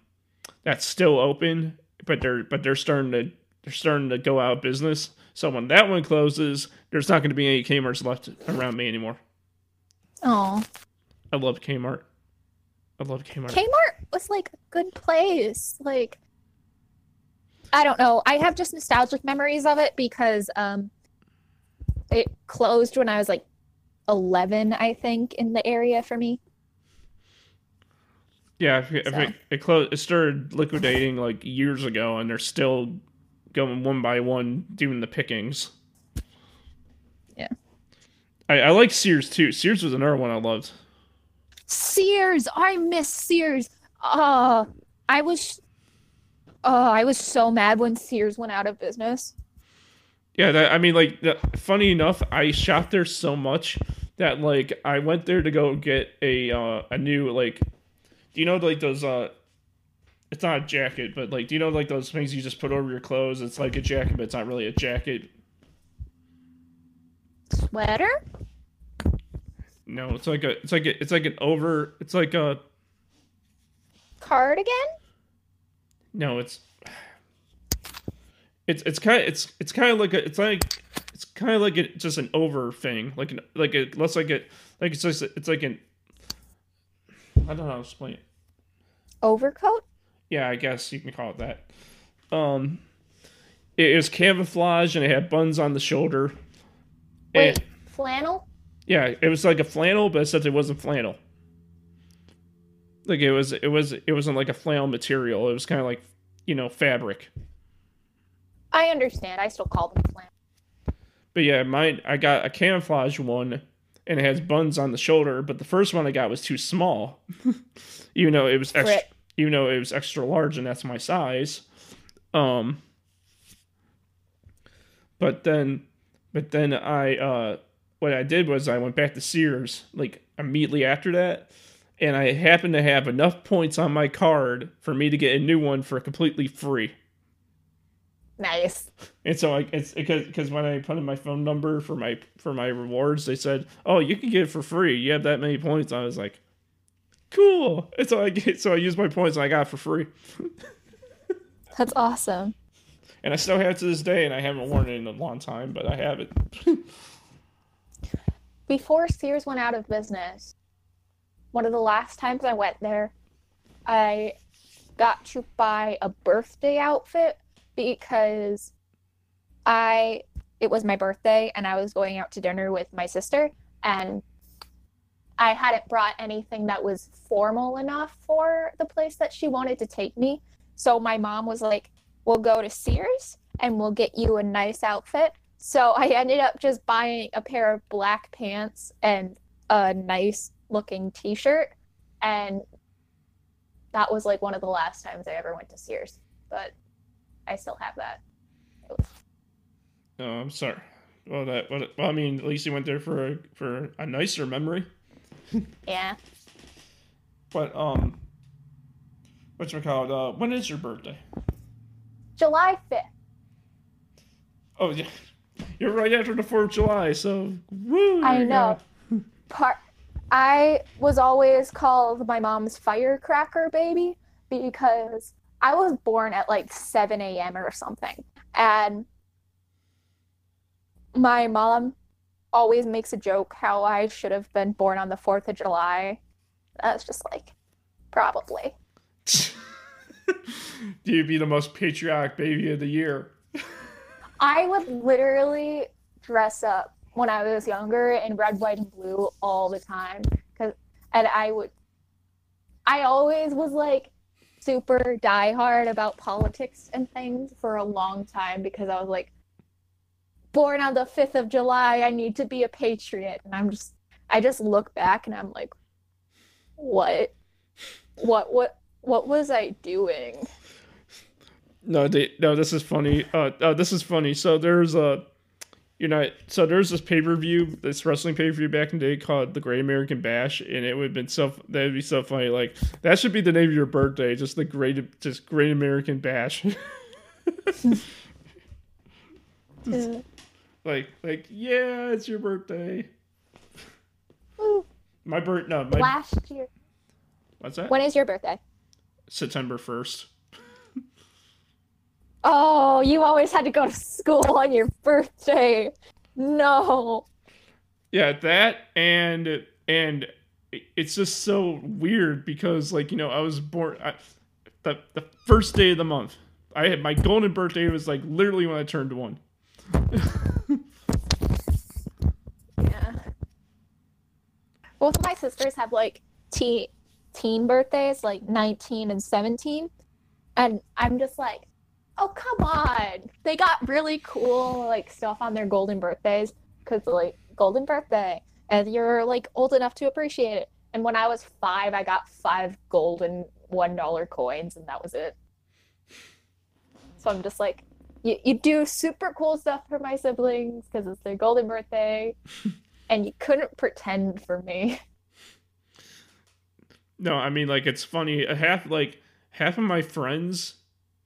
that's still open, but they're but they're starting to they're starting to go out of business. So when that one closes, there's not going to be any Kmart's left around me anymore. Oh, I love Kmart. I love Kmart. Kmart was like a good place. Like, I don't know. I have just nostalgic memories of it because um, it closed when I was like 11, I think, in the area for me. Yeah, if, if So. it, it closed, it started liquidating like years ago, and they're still going one by one doing the pickings. Yeah. I, I like Sears too. Sears was another one I loved. Sears, I miss Sears. Uh, I was, uh, I was so mad when Sears went out of business. Yeah, that, I mean, like, the, funny enough, I shopped there so much that like I went there to go get a uh, a new like, do you know like those uh, it's not a jacket, but like, do you know like those things you just put over your clothes? It's like a jacket, but it's not really a jacket. Sweater? No, it's like a, it's like a, it's like an over, it's like a, Cardigan? no, it's, it's it's kind of it's it's kind of like a it's like it's kind of like a, just an over thing, like an like it looks like it like it's just it's like an, I don't know how to explain it. Overcoat? Yeah, I guess you can call it that. Um, it, it was camouflage and it had buns on the shoulder. Wait, And- flannel? yeah, it was like a flannel, but except it wasn't flannel. Like it was, it was, it wasn't like a flannel material. It was kind of like, you know, fabric. I understand. I still call them flannel. But yeah, mine, I got a camouflage one, and it has buns on the shoulder. But the first one I got was too small, you know, it was extra, Rip. even though it was extra large, and that's my size. Um, but then, but then I, uh, what I did was I went back to Sears like immediately after that, and I happened to have enough points on my card for me to get a new one for completely free. Nice. And so I it's because because when I put in my phone number for my for my rewards, they said, "Oh, you can get it for free. You have that many points." I was like, "Cool." And so I get so I used my points and I got it for free, That's awesome. And I still have it to this day, and I haven't worn it in a long time, but I have it. Before Sears went out of business, one of the last times I went there, I got to buy a birthday outfit because I it was my birthday and I was going out to dinner with my sister and I hadn't brought anything that was formal enough for the place that she wanted to take me. So my mom was like, "We'll go to Sears and we'll get you a nice outfit." So I ended up just buying a pair of black pants and a nice looking t-shirt and that was like one of the last times I ever went to Sears. But I still have that. Was Oh, I'm sorry. Well, that well, well, I mean, at least you went there for a, for a nicer memory. yeah. But um, what's it called? Uh, when is your birthday? July 5th. Oh yeah, you're right after the Fourth of July, so woo. I know. Part I was always called my mom's firecracker baby because I was born at like 7 a.m. or something. And my mom always makes a joke how I should have been born on the 4th of July. That's just like, probably. You'd be the most patriotic baby of the year. I would literally dress up when I was younger in red, white, and blue all the time. Cause, and I would I always was like super diehard about politics and things for a long time because I was like born on the 5th of July, I need to be a patriot. And I'm just I just look back and I'm like what what what what was I doing? No, they, no, this is funny. Uh, uh, this is funny. So there's a, you know, so there's this pay per view, this wrestling pay per view back in the day called the Great American Bash, and it would have been so that'd be so funny. Like that should be the name of your birthday, just the Great, just Great American Bash. Uh, like, like, yeah, it's your birthday. Ooh, My birth, no, my last year. what's that? When is your birthday? September first. Oh, you always had to go to school on your birthday. No. Yeah, that and and it's just so weird because like you know I was born I, the the first day of the month. I had my golden birthday was like literally when I turned one. Yeah. Both of my sisters have like teen teen birthdays, like 19 and 17. And I'm just like, oh come on. They got really cool like stuff on their golden birthdays. Cause like golden birthday. And you're like old enough to appreciate it. And when I was five, I got five golden one dollar coins and that was it. So I'm just like, you, you do super cool stuff for my siblings because it's their golden birthday and you couldn't pretend for me. No, I mean like it's funny. A half like half of my friends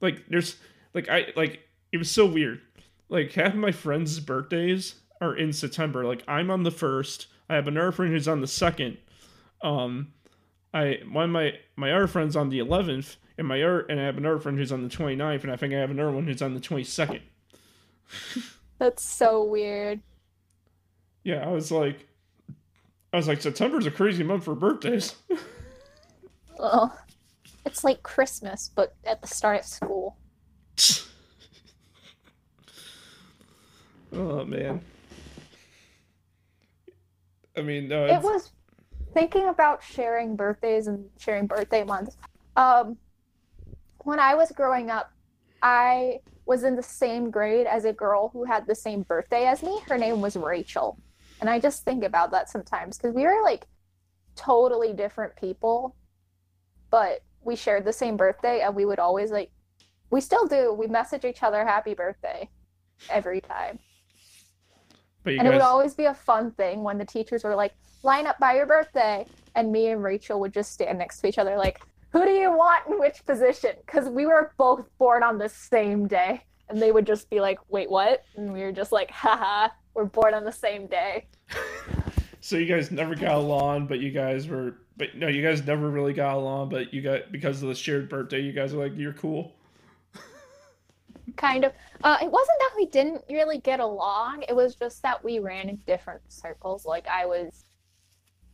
like there's like I like it was so weird. Like half of my friends' birthdays are in September. Like I'm on the first. I have another friend who's on the second. Um, I one of my my other friends on the eleventh, and my other, and I have another friend who's on the 29th, and I think I have another one who's on the twenty second. That's so weird. Yeah, I was like, I was like September's a crazy month for birthdays. Well, it's like Christmas, but at the start of school. oh man. I mean, no, It was thinking about sharing birthdays and sharing birthday months. Um, when I was growing up, I was in the same grade as a girl who had the same birthday as me. Her name was Rachel. And I just think about that sometimes because we were like totally different people, but we shared the same birthday and we would always like, we still do. We message each other happy birthday every time. And it would always be a fun thing when the teachers were like, line up by your birthday. And me and Rachel would just stand next to each other, like, who do you want in which position? Because we were both born on the same day. And they would just be like, wait, what? And we were just like, haha, we're born on the same day. so you guys never got along, but you guys were, but no, you guys never really got along, but you got because of the shared birthday, you guys are like, you're cool. Kind of. Uh, it wasn't that we didn't really get along. It was just that we ran in different circles. Like I was,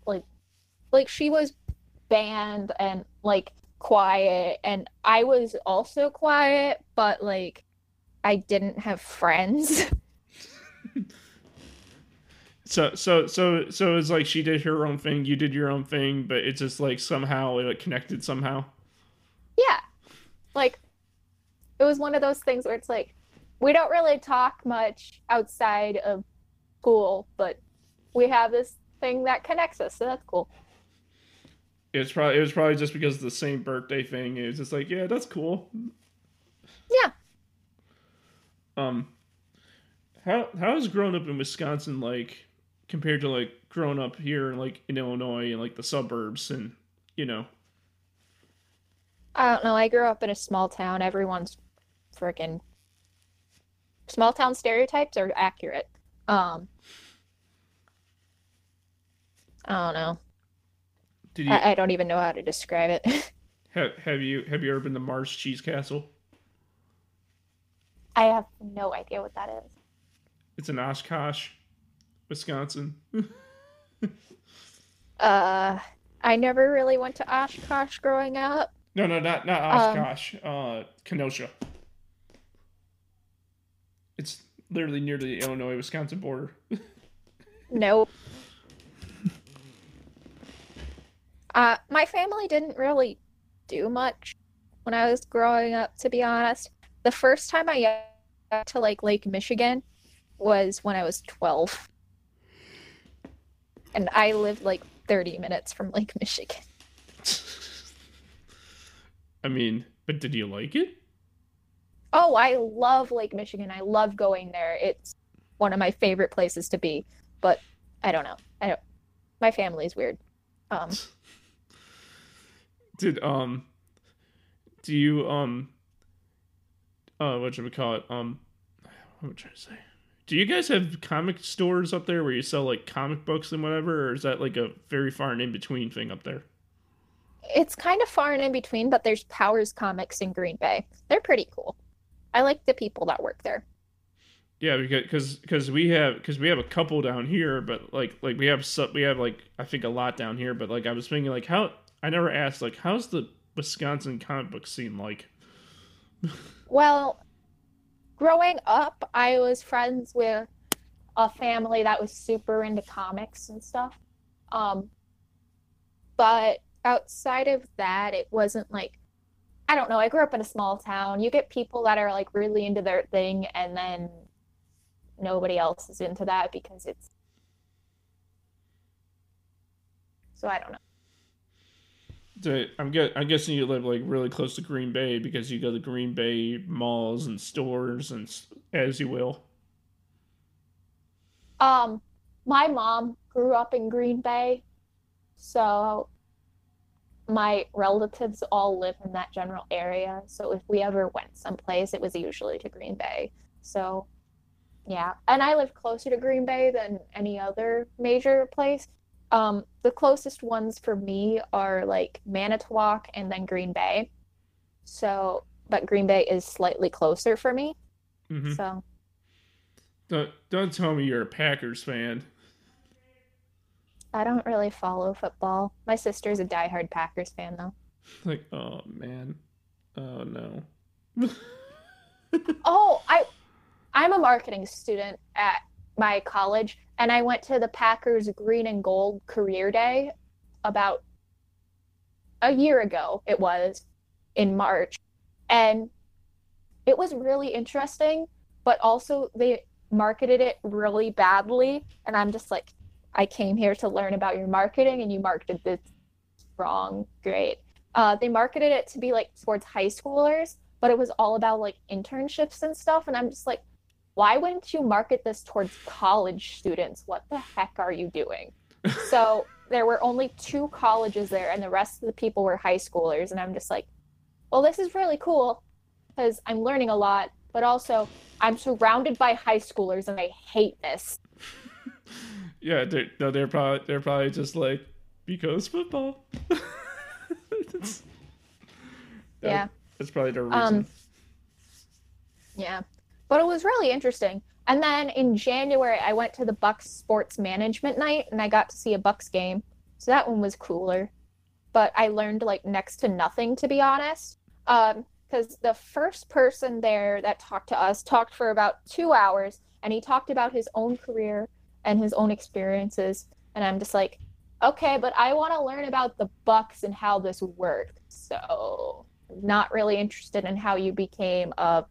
like, like she was band and like quiet, and I was also quiet, but like I didn't have friends. So so so so it's like she did her own thing, you did your own thing, but it's just like somehow it like, connected somehow. yeah, like it was one of those things where it's like we don't really talk much outside of school, but we have this thing that connects us, so that's cool. It's probably it was probably just because of the same birthday thing. It was just like, yeah, that's cool. Yeah. Um, how how is growing up in Wisconsin like compared to like growing up here in like in Illinois and like the suburbs and you know I don't know. I grew up in a small town. Everyone's freaking small town stereotypes are accurate. Um, I don't know. did you I, I don't even know how to describe it. have have you have you ever been to Mars Cheese Castle? I have no idea what that is. It's in Oshkosh, Wisconsin. Uh, I never really went to Oshkosh growing up. No, no, not not Um, Oshkosh. uh, Kenosha. It's literally near the Illinois Wisconsin border. Nope. Uh, my family didn't really do much when I was growing up, to be honest. The first time I got to like Lake Michigan was when I was 12. And I lived like 30 minutes from Lake Michigan. I mean, but did you like it? Oh, I love Lake Michigan. I love going there. It's one of my favorite places to be. But I don't know. I don't. My family's weird. Um. Did um. Do you um. Uh, what should we call it? Um, what am I trying to say? Do you guys have comic stores up there where you sell like comic books and whatever, or is that like a very far and in between thing up there? It's kind of far and in between, but there's Powers Comics in Green Bay. They're pretty cool. I like the people that work there. Yeah, because because we have because we have a couple down here, but like like we have some, we have like I think a lot down here, but like I was thinking like how I never asked like how's the Wisconsin comic book scene like? well, growing up, I was friends with a family that was super into comics and stuff. Um, but outside of that, it wasn't like I don't know. I grew up in a small town. You get people that are like really into their thing, and then nobody else is into that because it's. So I don't know. I'm get, I'm guessing you live like really close to Green Bay because you go to Green Bay malls and stores and as you will. Um, my mom grew up in Green Bay, so my relatives all live in that general area. So if we ever went someplace, it was usually to Green Bay. So yeah, and I live closer to Green Bay than any other major place. Um, the closest ones for me are like Manitowoc and then Green Bay. So, but Green Bay is slightly closer for me. Mm-hmm. So, don't don't tell me you're a Packers fan. I don't really follow football. My sister's a diehard Packers fan, though. Like, oh man, oh no. oh, I, I'm a marketing student at my college, and I went to the Packers Green and Gold Career Day about a year ago. It was in March, and it was really interesting. But also, they marketed it really badly, and I'm just like, I came here to learn about your marketing and you marketed this wrong. Great. Uh, they marketed it to be like towards high schoolers, but it was all about like internships and stuff. And I'm just like, why wouldn't you market this towards college students? What the heck are you doing? so there were only two colleges there, and the rest of the people were high schoolers. And I'm just like, well, this is really cool because I'm learning a lot, but also I'm surrounded by high schoolers and I hate this yeah, they're, no, they're probably they're probably just like because football. that's, yeah, that's probably the reason. Um, yeah, but it was really interesting. And then in January, I went to the Bucks Sports Management Night, and I got to see a Bucks game. So that one was cooler. But I learned like next to nothing, to be honest. Um, because the first person there that talked to us talked for about two hours, and he talked about his own career and his own experiences and i'm just like okay but i want to learn about the bucks and how this works so not really interested in how you became a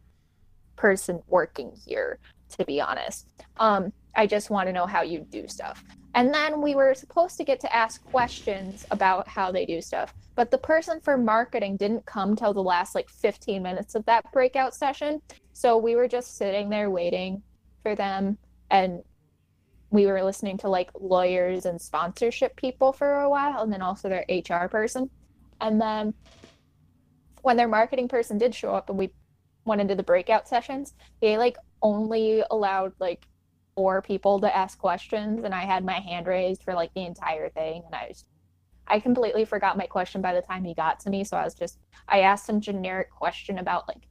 person working here to be honest. Um i just want to know how you do stuff. And then we were supposed to get to ask questions about how they do stuff but the person for marketing didn't come till the last like 15 minutes of that breakout session. So we were just sitting there waiting for them and we were listening to like lawyers and sponsorship people for a while and then also their HR person. And then when their marketing person did show up and we went into the breakout sessions, they like only allowed like four people to ask questions and I had my hand raised for like the entire thing and I was I completely forgot my question by the time he got to me, so I was just I asked some generic question about like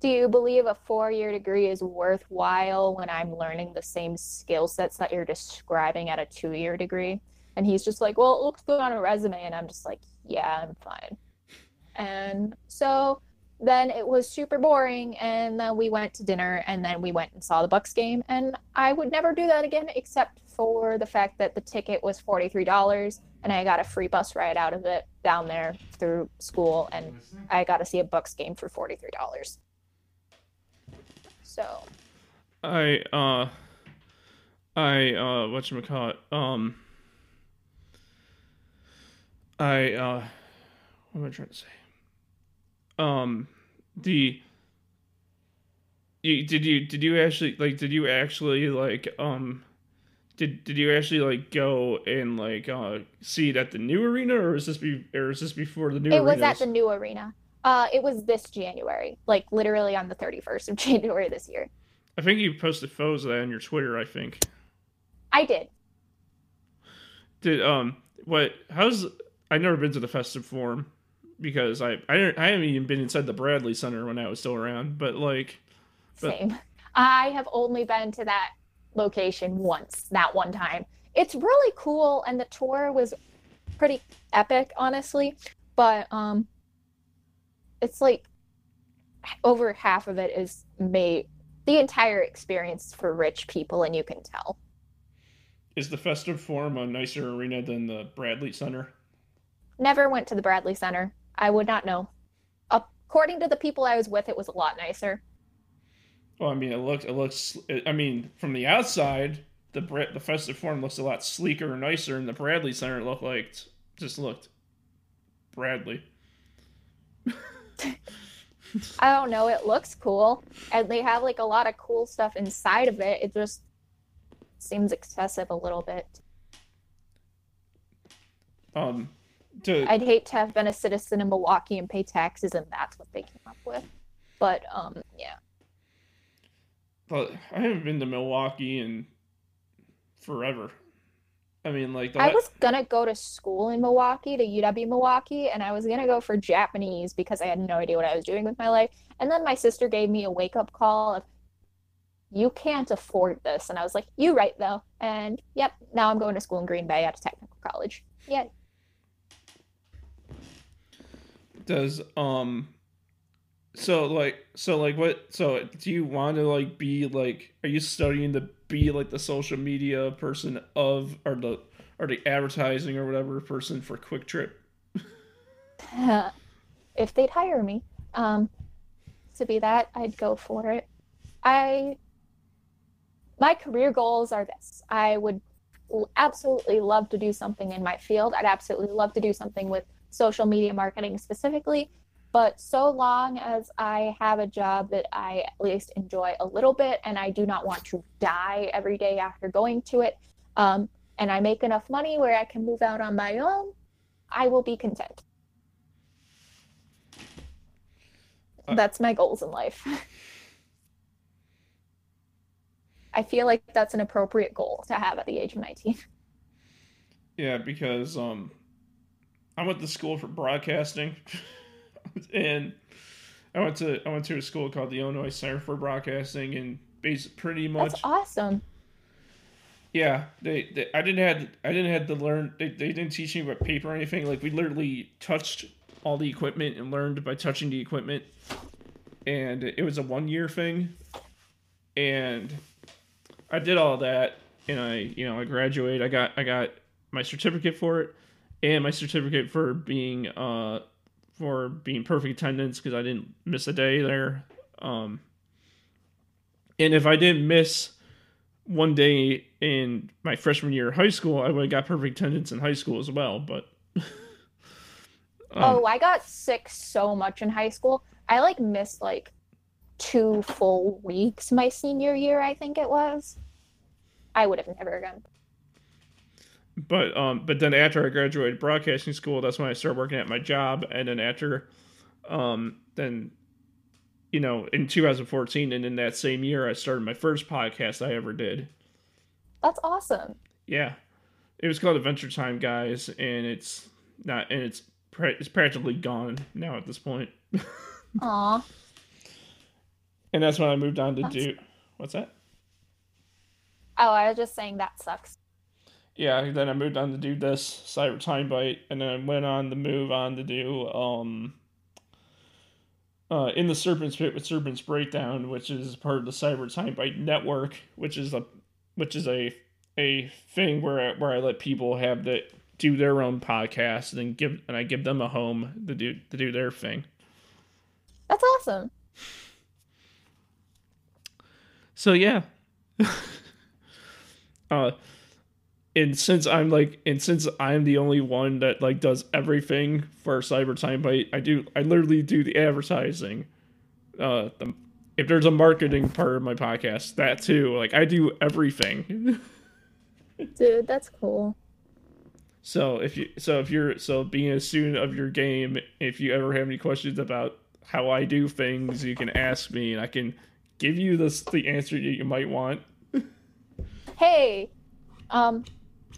do you believe a four year degree is worthwhile when I'm learning the same skill sets that you're describing at a two year degree? And he's just like, well, it looks good on a resume. And I'm just like, yeah, I'm fine. And so then it was super boring. And then we went to dinner and then we went and saw the Bucks game. And I would never do that again, except for the fact that the ticket was $43 and I got a free bus ride out of it down there through school, and I got to see a Bucks game for forty three dollars. So I uh I uh whatchamacallit, um I uh what am I trying to say? Um the did you did you actually like did you actually like um did did you actually like go and like uh see it at the new arena or is this be or is this before the new it was at the new arena. Uh, it was this January, like literally on the thirty first of January this year. I think you posted photos of that on your Twitter, I think. I did. Did um what how's I've never been to the Fiserv Forum because I I don't I haven't even been inside the Bradley Center when I was still around, but like But- Same. I have only been to that location once, that one time. It's really cool, and the tour was pretty epic, honestly. But um, it's like over half of it is made. The entire experience for rich people, and you can tell. is the Fiserv Forum a nicer arena than the Bradley Center? Never went to the Bradley Center. I would not know. According to the people I was with, it was a lot nicer. Well, I mean, it looks it looks. I mean, from the outside, the the Fiserv Forum looks a lot sleeker and nicer, and the Bradley Center looked like just looked Bradley. I don't know. It looks cool, and they have like a lot of cool stuff inside of it. It just seems excessive a little bit. Um, to I'd hate to have been a citizen in Milwaukee and pay taxes, and that's what they came up with. But um, yeah, but I haven't been to Milwaukee in forever. I mean, like the I was gonna go to school in Milwaukee, to UW Milwaukee, and I was gonna go for Japanese because I had no idea what I was doing with my life. And then my sister gave me a wake up call of, "You can't afford this," and I was like, "You right though." And yep, now I'm going to school in Green Bay at a technical college. Yeah, does um so like so like what so do you want to like be like are you studying to be like the social media person of or the or the advertising or whatever person for Quick Trip if they'd hire me um, to be that, I'd go for it. I my career goals are this. I would absolutely love to do something in my field. I'd absolutely love to do something with social media marketing specifically. But so long as I have a job that I at least enjoy a little bit and I do not want to die every day after going to it, um, and I make enough money where I can move out on my own, I will be content. Uh, That's my goals in life. I feel like that's an appropriate goal to have at the age of 19. yeah because um i went to school for broadcasting and i went to i went to a school called the illinois center for broadcasting and based pretty much That's awesome. Yeah, they, they I didn't have I didn't have to learn. They, they didn't teach me about paper or anything. Like we literally touched all the equipment and learned by touching the equipment. And it was a one year thing, and I did all that, and I you know I graduated. I got I got my certificate for it, and my certificate for being uh for being perfect attendance because I didn't miss a day there. Um, and if I didn't miss one day in my freshman year of high school, I would have got perfect attendance in high school as well. But um, oh, I got sick so much in high school. I like missed like two full weeks my senior year, I think it was. I would have never gone. But um, but then after I graduated broadcasting school, that's when I started working at my job, and then after, um, then, you know, in 2014, and in that same year, I started my first podcast I ever did. That's awesome. Yeah, it was called Adventure Time, guys, and it's not, and it's pra- it's practically gone now at this point. Aw. And that's when I moved on to That's- do. What's that? Oh, I was just saying that sucks. Yeah, then I moved on to do this Cyber Time Bite, and then I went on to move on to do um uh in the Serpent's Pit with Serpent's Breakdown, which is part of the Cyber Time Bite network, which is a which is a a thing where I, where I let people have the do their own podcast and then give and I give them a home to do to do their thing. That's awesome. So yeah. uh and since I'm like and since I'm the only one that like does everything for Cyber Time Bite, I do I literally do the advertising. Uh the, if there's a marketing part of my podcast, that too. Like I do everything. Dude, that's cool. So if you so if you're so being a student of your game, if you ever have any questions about how I do things, you can ask me and I can give you the the answer that you might want. Hey, um,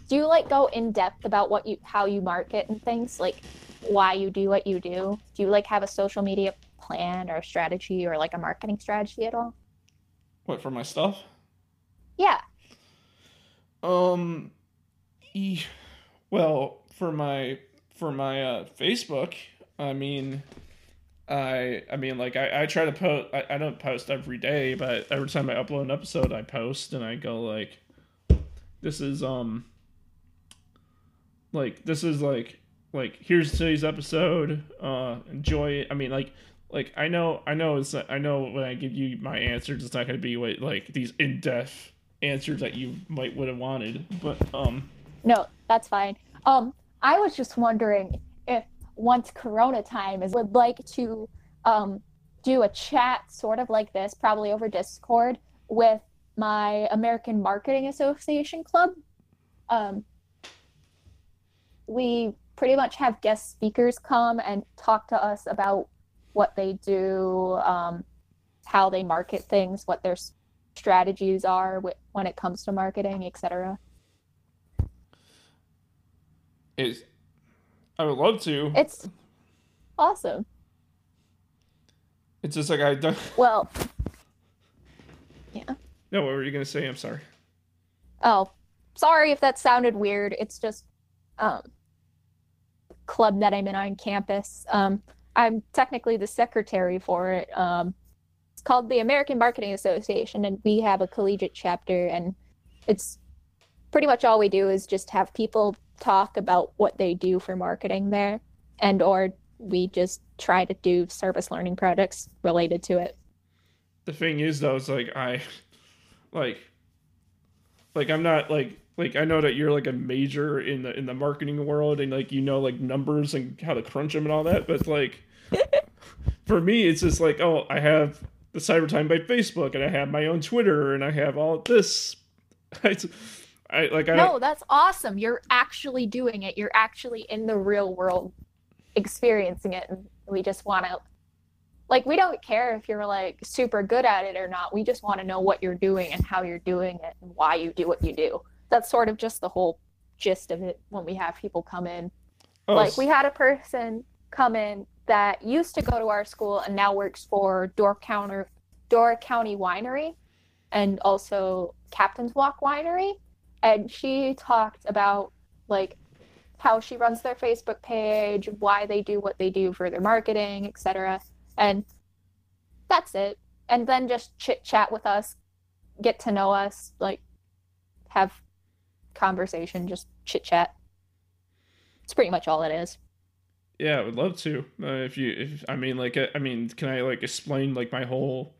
do you like go in depth about what you how you market and things like why you do what you do? Do you like have a social media plan or a strategy or like a marketing strategy at all? What for my stuff? Yeah. Um, e- well, for my for my uh, Facebook, I mean, I I mean like I, I try to post. I, I don't post every day, but every time I upload an episode, I post and I go like, this is um, like this is like like here's today's episode. Uh, enjoy it. I mean like like I know I know it's I know when I give you my answers, it's not gonna be what like these in depth answers that you might would have wanted, but um. No, that's fine. Um, I was just wondering if once Corona time is would like to um do a chat sort of like this, probably over Discord, with my American Marketing Association club. Um, we pretty much have guest speakers come and talk to us about what they do, um, how they market things, what their strategies are when it comes to marketing, etc. Is I would love to. It's awesome. It's just like I don't. Well, yeah. No, what were you gonna say? I'm sorry. Oh, sorry if that sounded weird. It's just um club that I'm in on campus. Um, I'm technically the secretary for it. Um, it's called the American Marketing Association, and we have a collegiate chapter. And it's pretty much all we do is just have people talk about what they do for marketing there, and or we just try to do service learning projects related to it. The thing is, though, it's like I, like, like I'm not like like I know that you're like a major in the in the marketing world and like you know like numbers and how to crunch them and all that, but like for me, it's just like oh, I have the Cyber Time Bite Facebook and I have my own Twitter and I have all this. I, I like I no, that's awesome. You're actually doing it. You're actually in the real world, experiencing it, and we just want to. Like we don't care if you're like super good at it or not. We just want to know what you're doing and how you're doing it and why you do what you do that's sort of just the whole gist of it when we have people come in. Oh, like we had a person come in that used to go to our school and now works for Door Counter Door County Winery and also Captain's Walk Winery. And she talked about like how she runs their Facebook page, why they do what they do for their marketing, etc. And that's it. And then just chit chat with us, get to know us, like have conversation, just chit chat. It's pretty much all it is. Yeah, I would love to. Uh, if you, if I mean, like, uh, I mean, can I like explain like my whole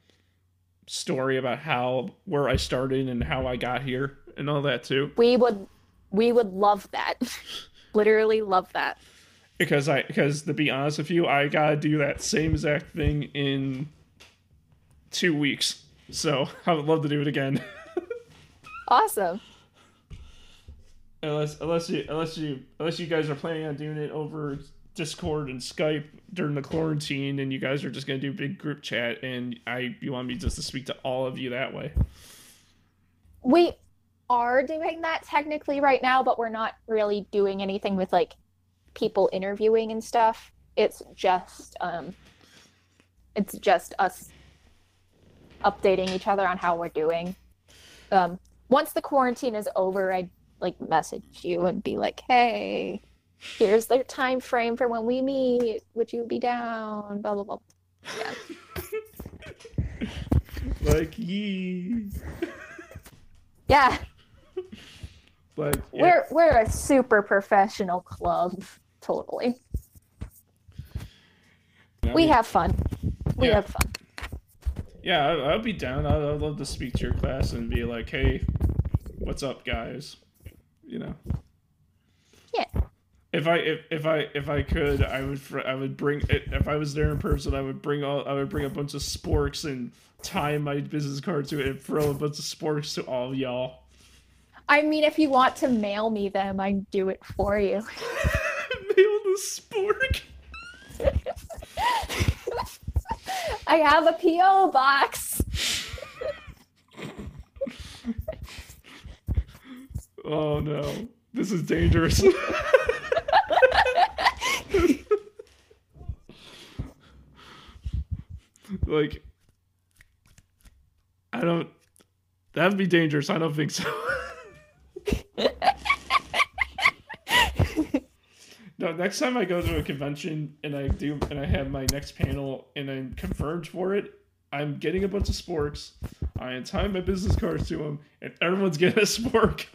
story about how where I started and how I got here and all that too? We would, we would love that. Literally love that. Because I, because to be honest with you, I gotta do that same exact thing in two weeks. So I would love to do it again. awesome unless unless you unless you unless you guys are planning on doing it over Discord and Skype during the quarantine, and you guys are just gonna do big group chat, and I you want me just to speak to all of you that way. We are doing that technically right now, but we're not really doing anything with like people interviewing and stuff. It's just um, it's just us updating each other on how we're doing. Um, once the quarantine is over, I like message you and be like, "Hey, here's their time frame for when we meet. Would you be down?" Blah blah blah. Yeah. like ye. Yeah. Like. We're we're a super professional club. Totally. We have fun. We Yeah. have fun. Yeah, I- I'd be down. I'd, I'd love to speak to your class and be like, "Hey, what's up, guys?" You know. Yeah. If I if, if I if I could, I would fr- I would bring if I was there in person, I would bring all I would bring a bunch of sporks and tie my business card to it and throw a bunch of sporks to all y'all. I mean, if you want to mail me them, I do it for you. Mail the spork. I have a PO box. Oh no, this is dangerous. like, I don't. That'd be dangerous. I don't think so. no, next time I go to a convention and I do and I have my next panel and I'm confirmed for it, I'm getting a bunch of sporks. I am tying my business cards to them, and everyone's getting a spork.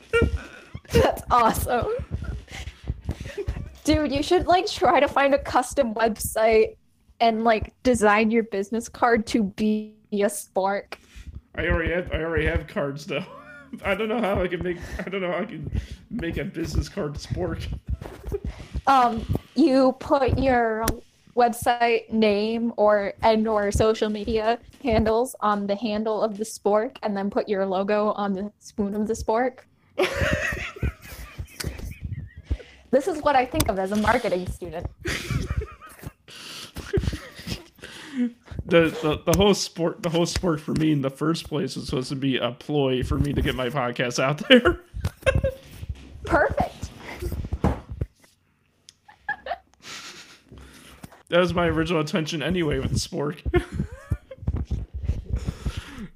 That's awesome. Dude, you should like try to find a custom website and like design your business card to be a spark. I already have I already have cards though. I don't know how I can make I don't know how I can make a business card spork. Um, you put your website name or and or social media handles on the handle of the spork and then put your logo on the spoon of the spork. This is what I think of as a marketing student. The, the the whole sport the whole sport for me in the first place was supposed to be a ploy for me to get my podcast out there. Perfect. That was my original intention anyway with the spork.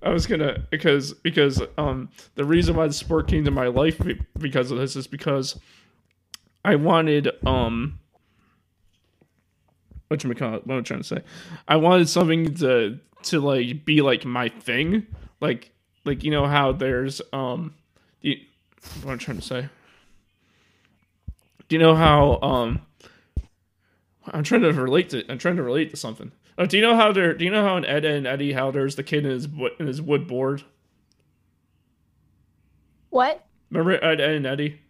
I was gonna because because um the reason why the sport came to my life because of this is because I wanted um what call it? What am I trying to say? I wanted something to to like be like my thing, like like you know how there's um the what am I trying to say? Do you know how um I'm trying to relate to I'm trying to relate to something. Oh, do you know how there? Do you know how in Ed and Eddie how there's the kid in his wood in his wood board? What? Remember Ed, Edd and Eddy?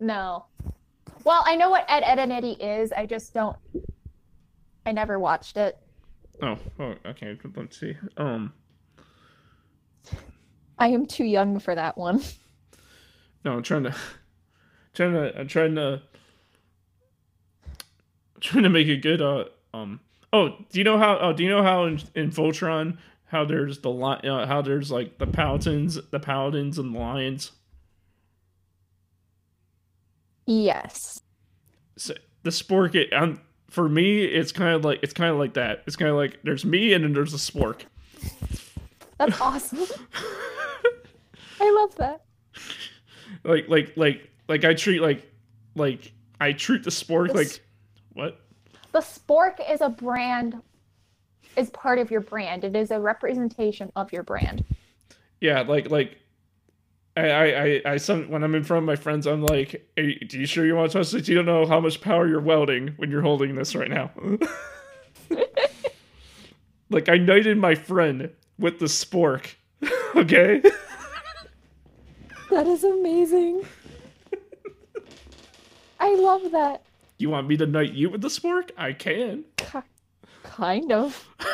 No. Well, I know what Ed, Edd, and Eddy is. I just don't. I never watched it. Oh, oh, okay. Let's see. Um, I am too young for that one. no, I'm trying to, trying to, I'm trying to, trying to make it good. Uh, um. Oh, do you know how? Oh, do you know how in, in Voltron how there's the li- uh, how there's like the paladins, the paladins and the lions. Yes. so the spork it um, for me it's kind of like it's kind of like that it's kind of like there's me and then there's a spork That's awesome. I love that. like like like like i treat like like i treat the spork This- like what The spork is a brand, is part of your brand. It is a representation of your brand. yeah like like I, I, I, I some when I'm in front of my friends, I'm like, hey, "Do you sure you want to touch this? You don't know how much power you're welding when you're holding this right now." like I knighted my friend with the spork. okay. That is amazing. I love that. You want me to knight you with the spork? I can. Kind of.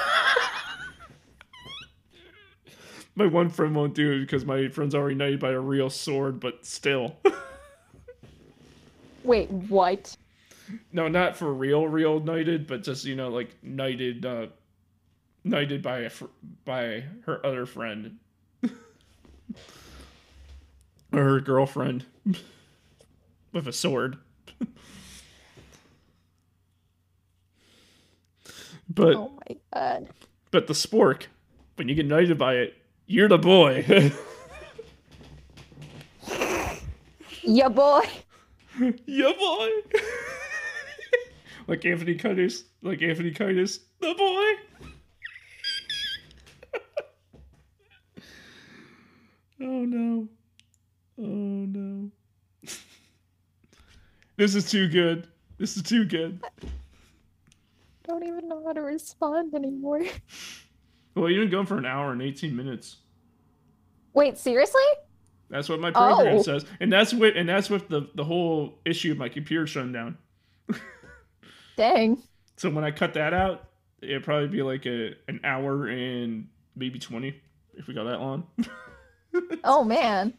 My one friend won't do it because my friend's already knighted by a real sword, but still. Wait, what? no, not for real, real knighted, but just you know, like knighted, uh, knighted by a fr- by her other friend or her girlfriend with a sword. But oh my god! But the spork, when you get knighted by it, you're the boy. yeah, boy. yeah, boy. like Anthony Curtis. Like Anthony Curtis. The boy. Oh no. Oh no. this is too good. This is too good. Don't even know how to respond anymore. Well, you've been going for an hour and 18 minutes. Wait, seriously? That's what my program Oh. says, and that's what and that's with the the whole issue of my computer shutting down. Dang. So when I cut that out, it'd probably be like a an hour and maybe 20 if we got that long. Oh man.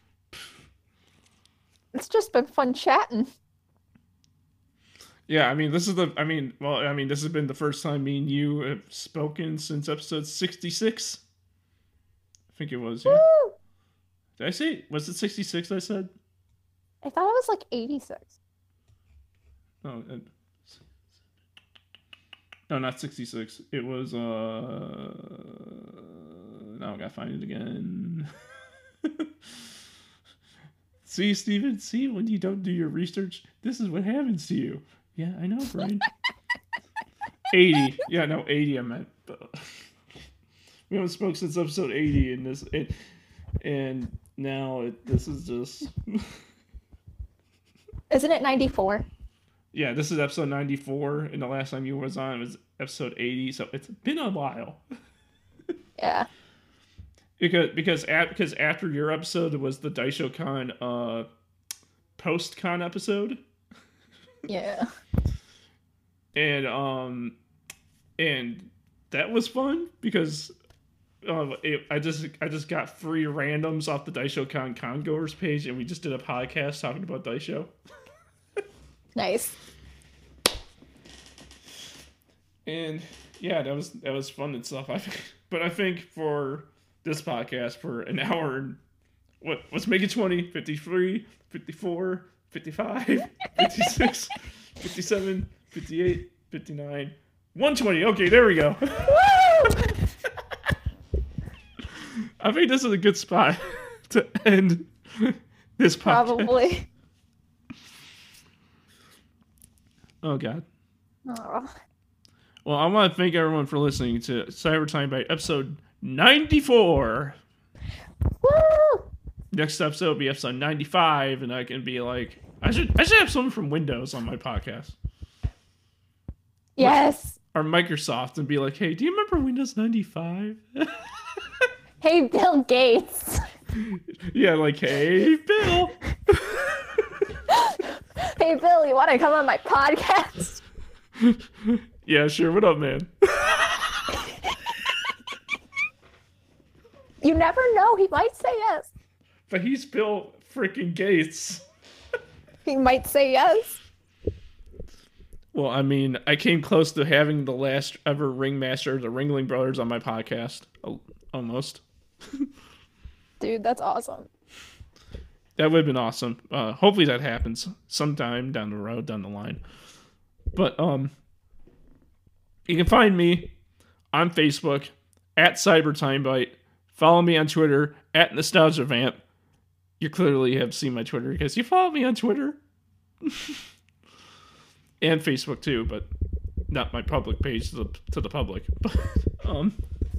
It's just been fun chatting. Yeah, I mean, this is the. I mean, well, I mean, this has been the first time me and you have spoken since episode sixty-six. I think it was. Yeah. Woo! Did I say? Was it sixty-six? I said. I thought it was like 86. No. uh, No, not sixty-six. It was. uh Now I gotta find it again. see, Steven. See, when you don't do your research, this is what happens to you. Yeah, I know, Brian. 80. Yeah, no, 80 I meant. We haven't spoke since episode 80 in this and, and now it, this is just Isn't it 94? yeah, this is episode 94 and the last time you was on was episode 80, so it's been a while. Yeah. Because because at, because after your episode was the Daisho Con uh post con episode Yeah. and um and that was fun because um, it, I just I just got three randoms off the Daisho Con Congoers page, and we just did a podcast talking about Daisho. Nice. And yeah, that was that was fun and stuff. I but I think for this podcast for an hour and what let's make it 20, 53, 54, 55, 56, 57, 58, 59, 120. Okay, there we go. Woo! I think this is a good spot to end this podcast. Probably. Oh god. Oh. Well, I want to thank everyone for listening to Cyber Time Bite episode 94. Woo! Next episode will be episode 95, and I can be like, I should I should have someone from Windows on my podcast Yes. or Microsoft and be like, hey, do you remember Windows 95? Hey, Bill Gates. yeah, like, hey, Bill. Hey, Bill, you want to come on my podcast? yeah, sure. What up, man? You never know. He might say yes. But he's Bill freaking Gates. He might say yes. Well, I mean, I came close to having the last ever ringmaster the Ringling Brothers on my podcast. Al- Almost. Dude, that's awesome. That would have been awesome. Uh, hopefully that happens sometime down the road, down the line. But um, you can find me on Facebook at Cyber CyberTimeBite. Follow me on Twitter at NostalgiaVamp. You clearly have seen my Twitter because you follow me on Twitter and Facebook too, but not my public page to the to the public. But um,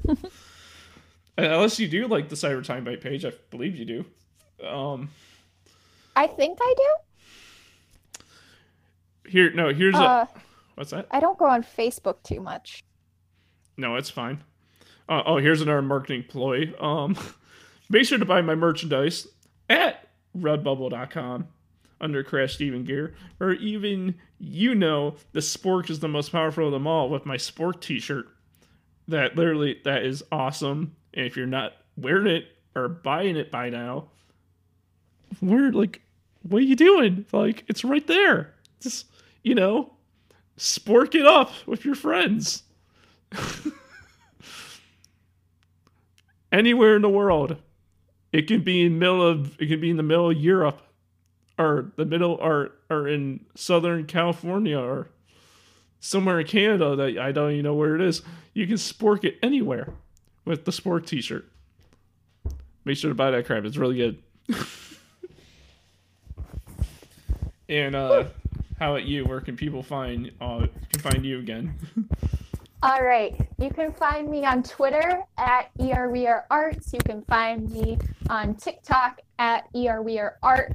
unless you do like the CyberTimeBite page, I believe you do. Um. I think I do. Here, no, here's Uh, a. What's that? I don't go on Facebook too much. No, it's fine. Uh, oh, here's another marketing ploy. Um, make sure to buy my merchandise at redbubble.com under Crash Steven Gear, or even you know the Spork is the most powerful of them all with my Spork T-shirt. That literally that is awesome. And if you're not wearing it or buying it by now, we're like, what are you doing? Like, it's right there. Just you know, spork it up with your friends. Anywhere in the world. It can be in middle of it can be in the middle of Europe or the middle or or in Southern California or somewhere in Canada that I don't even know where it is. You can spork it anywhere with the sport t-shirt. Make sure to buy that crap. It's really good. and uh how about you? Where can people find uh can find you again? All right. You can find me on Twitter at ERWeAreArts. You can find me on TikTok at ERWeAreArt.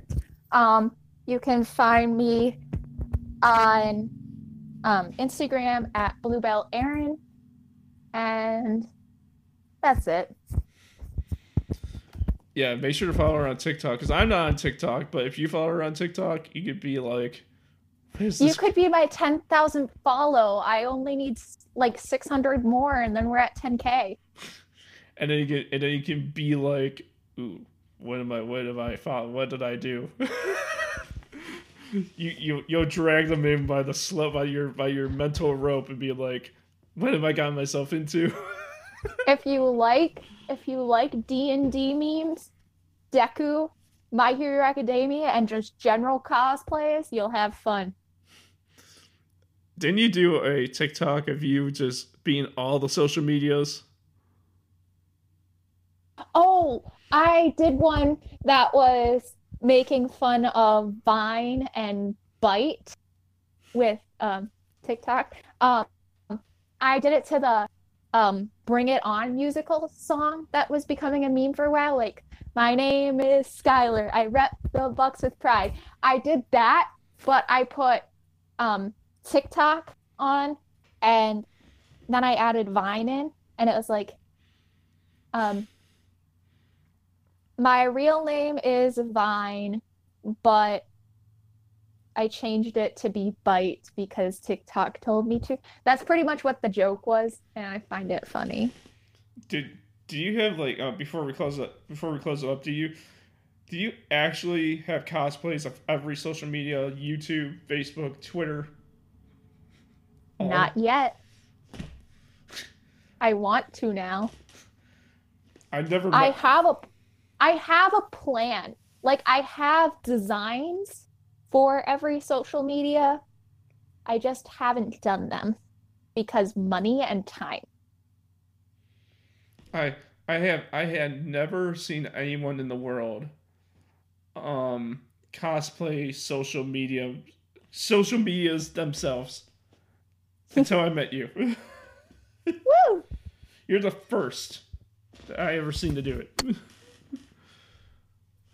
Um, you can find me on um, Instagram at Bluebell Aaron, and that's it. Yeah, make sure to follow her on TikTok because I'm not on TikTok. But if you follow her on TikTok, you could be like, "What is? You could be my ten thousand follow. I only need like six hundred more, and then we're at ten k. And then you get, and then you can be like, "Ooh, what am I? What am I? What did I do?" you you you'll drag them in by the slope by your by your mental rope and be like, "What have I gotten myself into?" if you like if you like D and D memes, Deku, My Hero Academia, and just general cosplays, you'll have fun. Didn't you do a TikTok of you just being all the social medias? Oh, I did one that was making fun of Vine and Bite with um, TikTok. Um, I did it to the um, Bring It On musical song that was becoming a meme for a while. Like, my name is Skylar. I rep the Bucks with pride. I did that, but I put um, TikTok on and then I added Vine in, and it was like, um, my real name is Vine, but I changed it to be Bite because TikTok told me to. That's pretty much what the joke was, and I find it funny. Did do you have like uh, before we close up before we close up? Do you do you actually have cosplays of every social media, YouTube, Facebook, Twitter? Not yet. I want to now. I've never. Met- I have a I have a plan. Like I have designs for every social media. I just haven't done them because money and time. I I have I had never seen anyone in the world um cosplay social media social medias themselves until I met you. Woo! You're the first I ever seen to do it.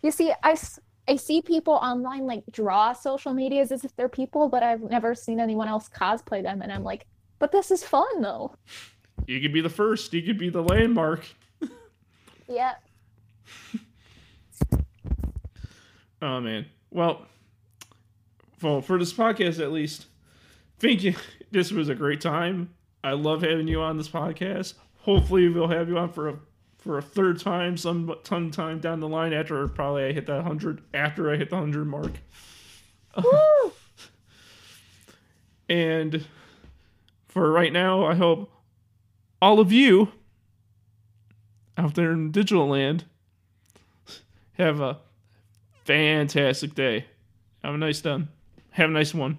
You see, I, I see people online like draw social medias as if they're people, but I've never seen anyone else cosplay them. And I'm like, but this is fun though. You could be the first, you could be the landmark. yep. oh, man. Well, well, for this podcast at least, thank you. This was a great time. I love having you on this podcast. Hopefully, we'll have you on for a for a third time, some ton time down the line after probably I hit that hundred after I hit the hundred mark. and for right now, I hope all of you out there in digital land have a fantastic day. Have a nice done. Have a nice one.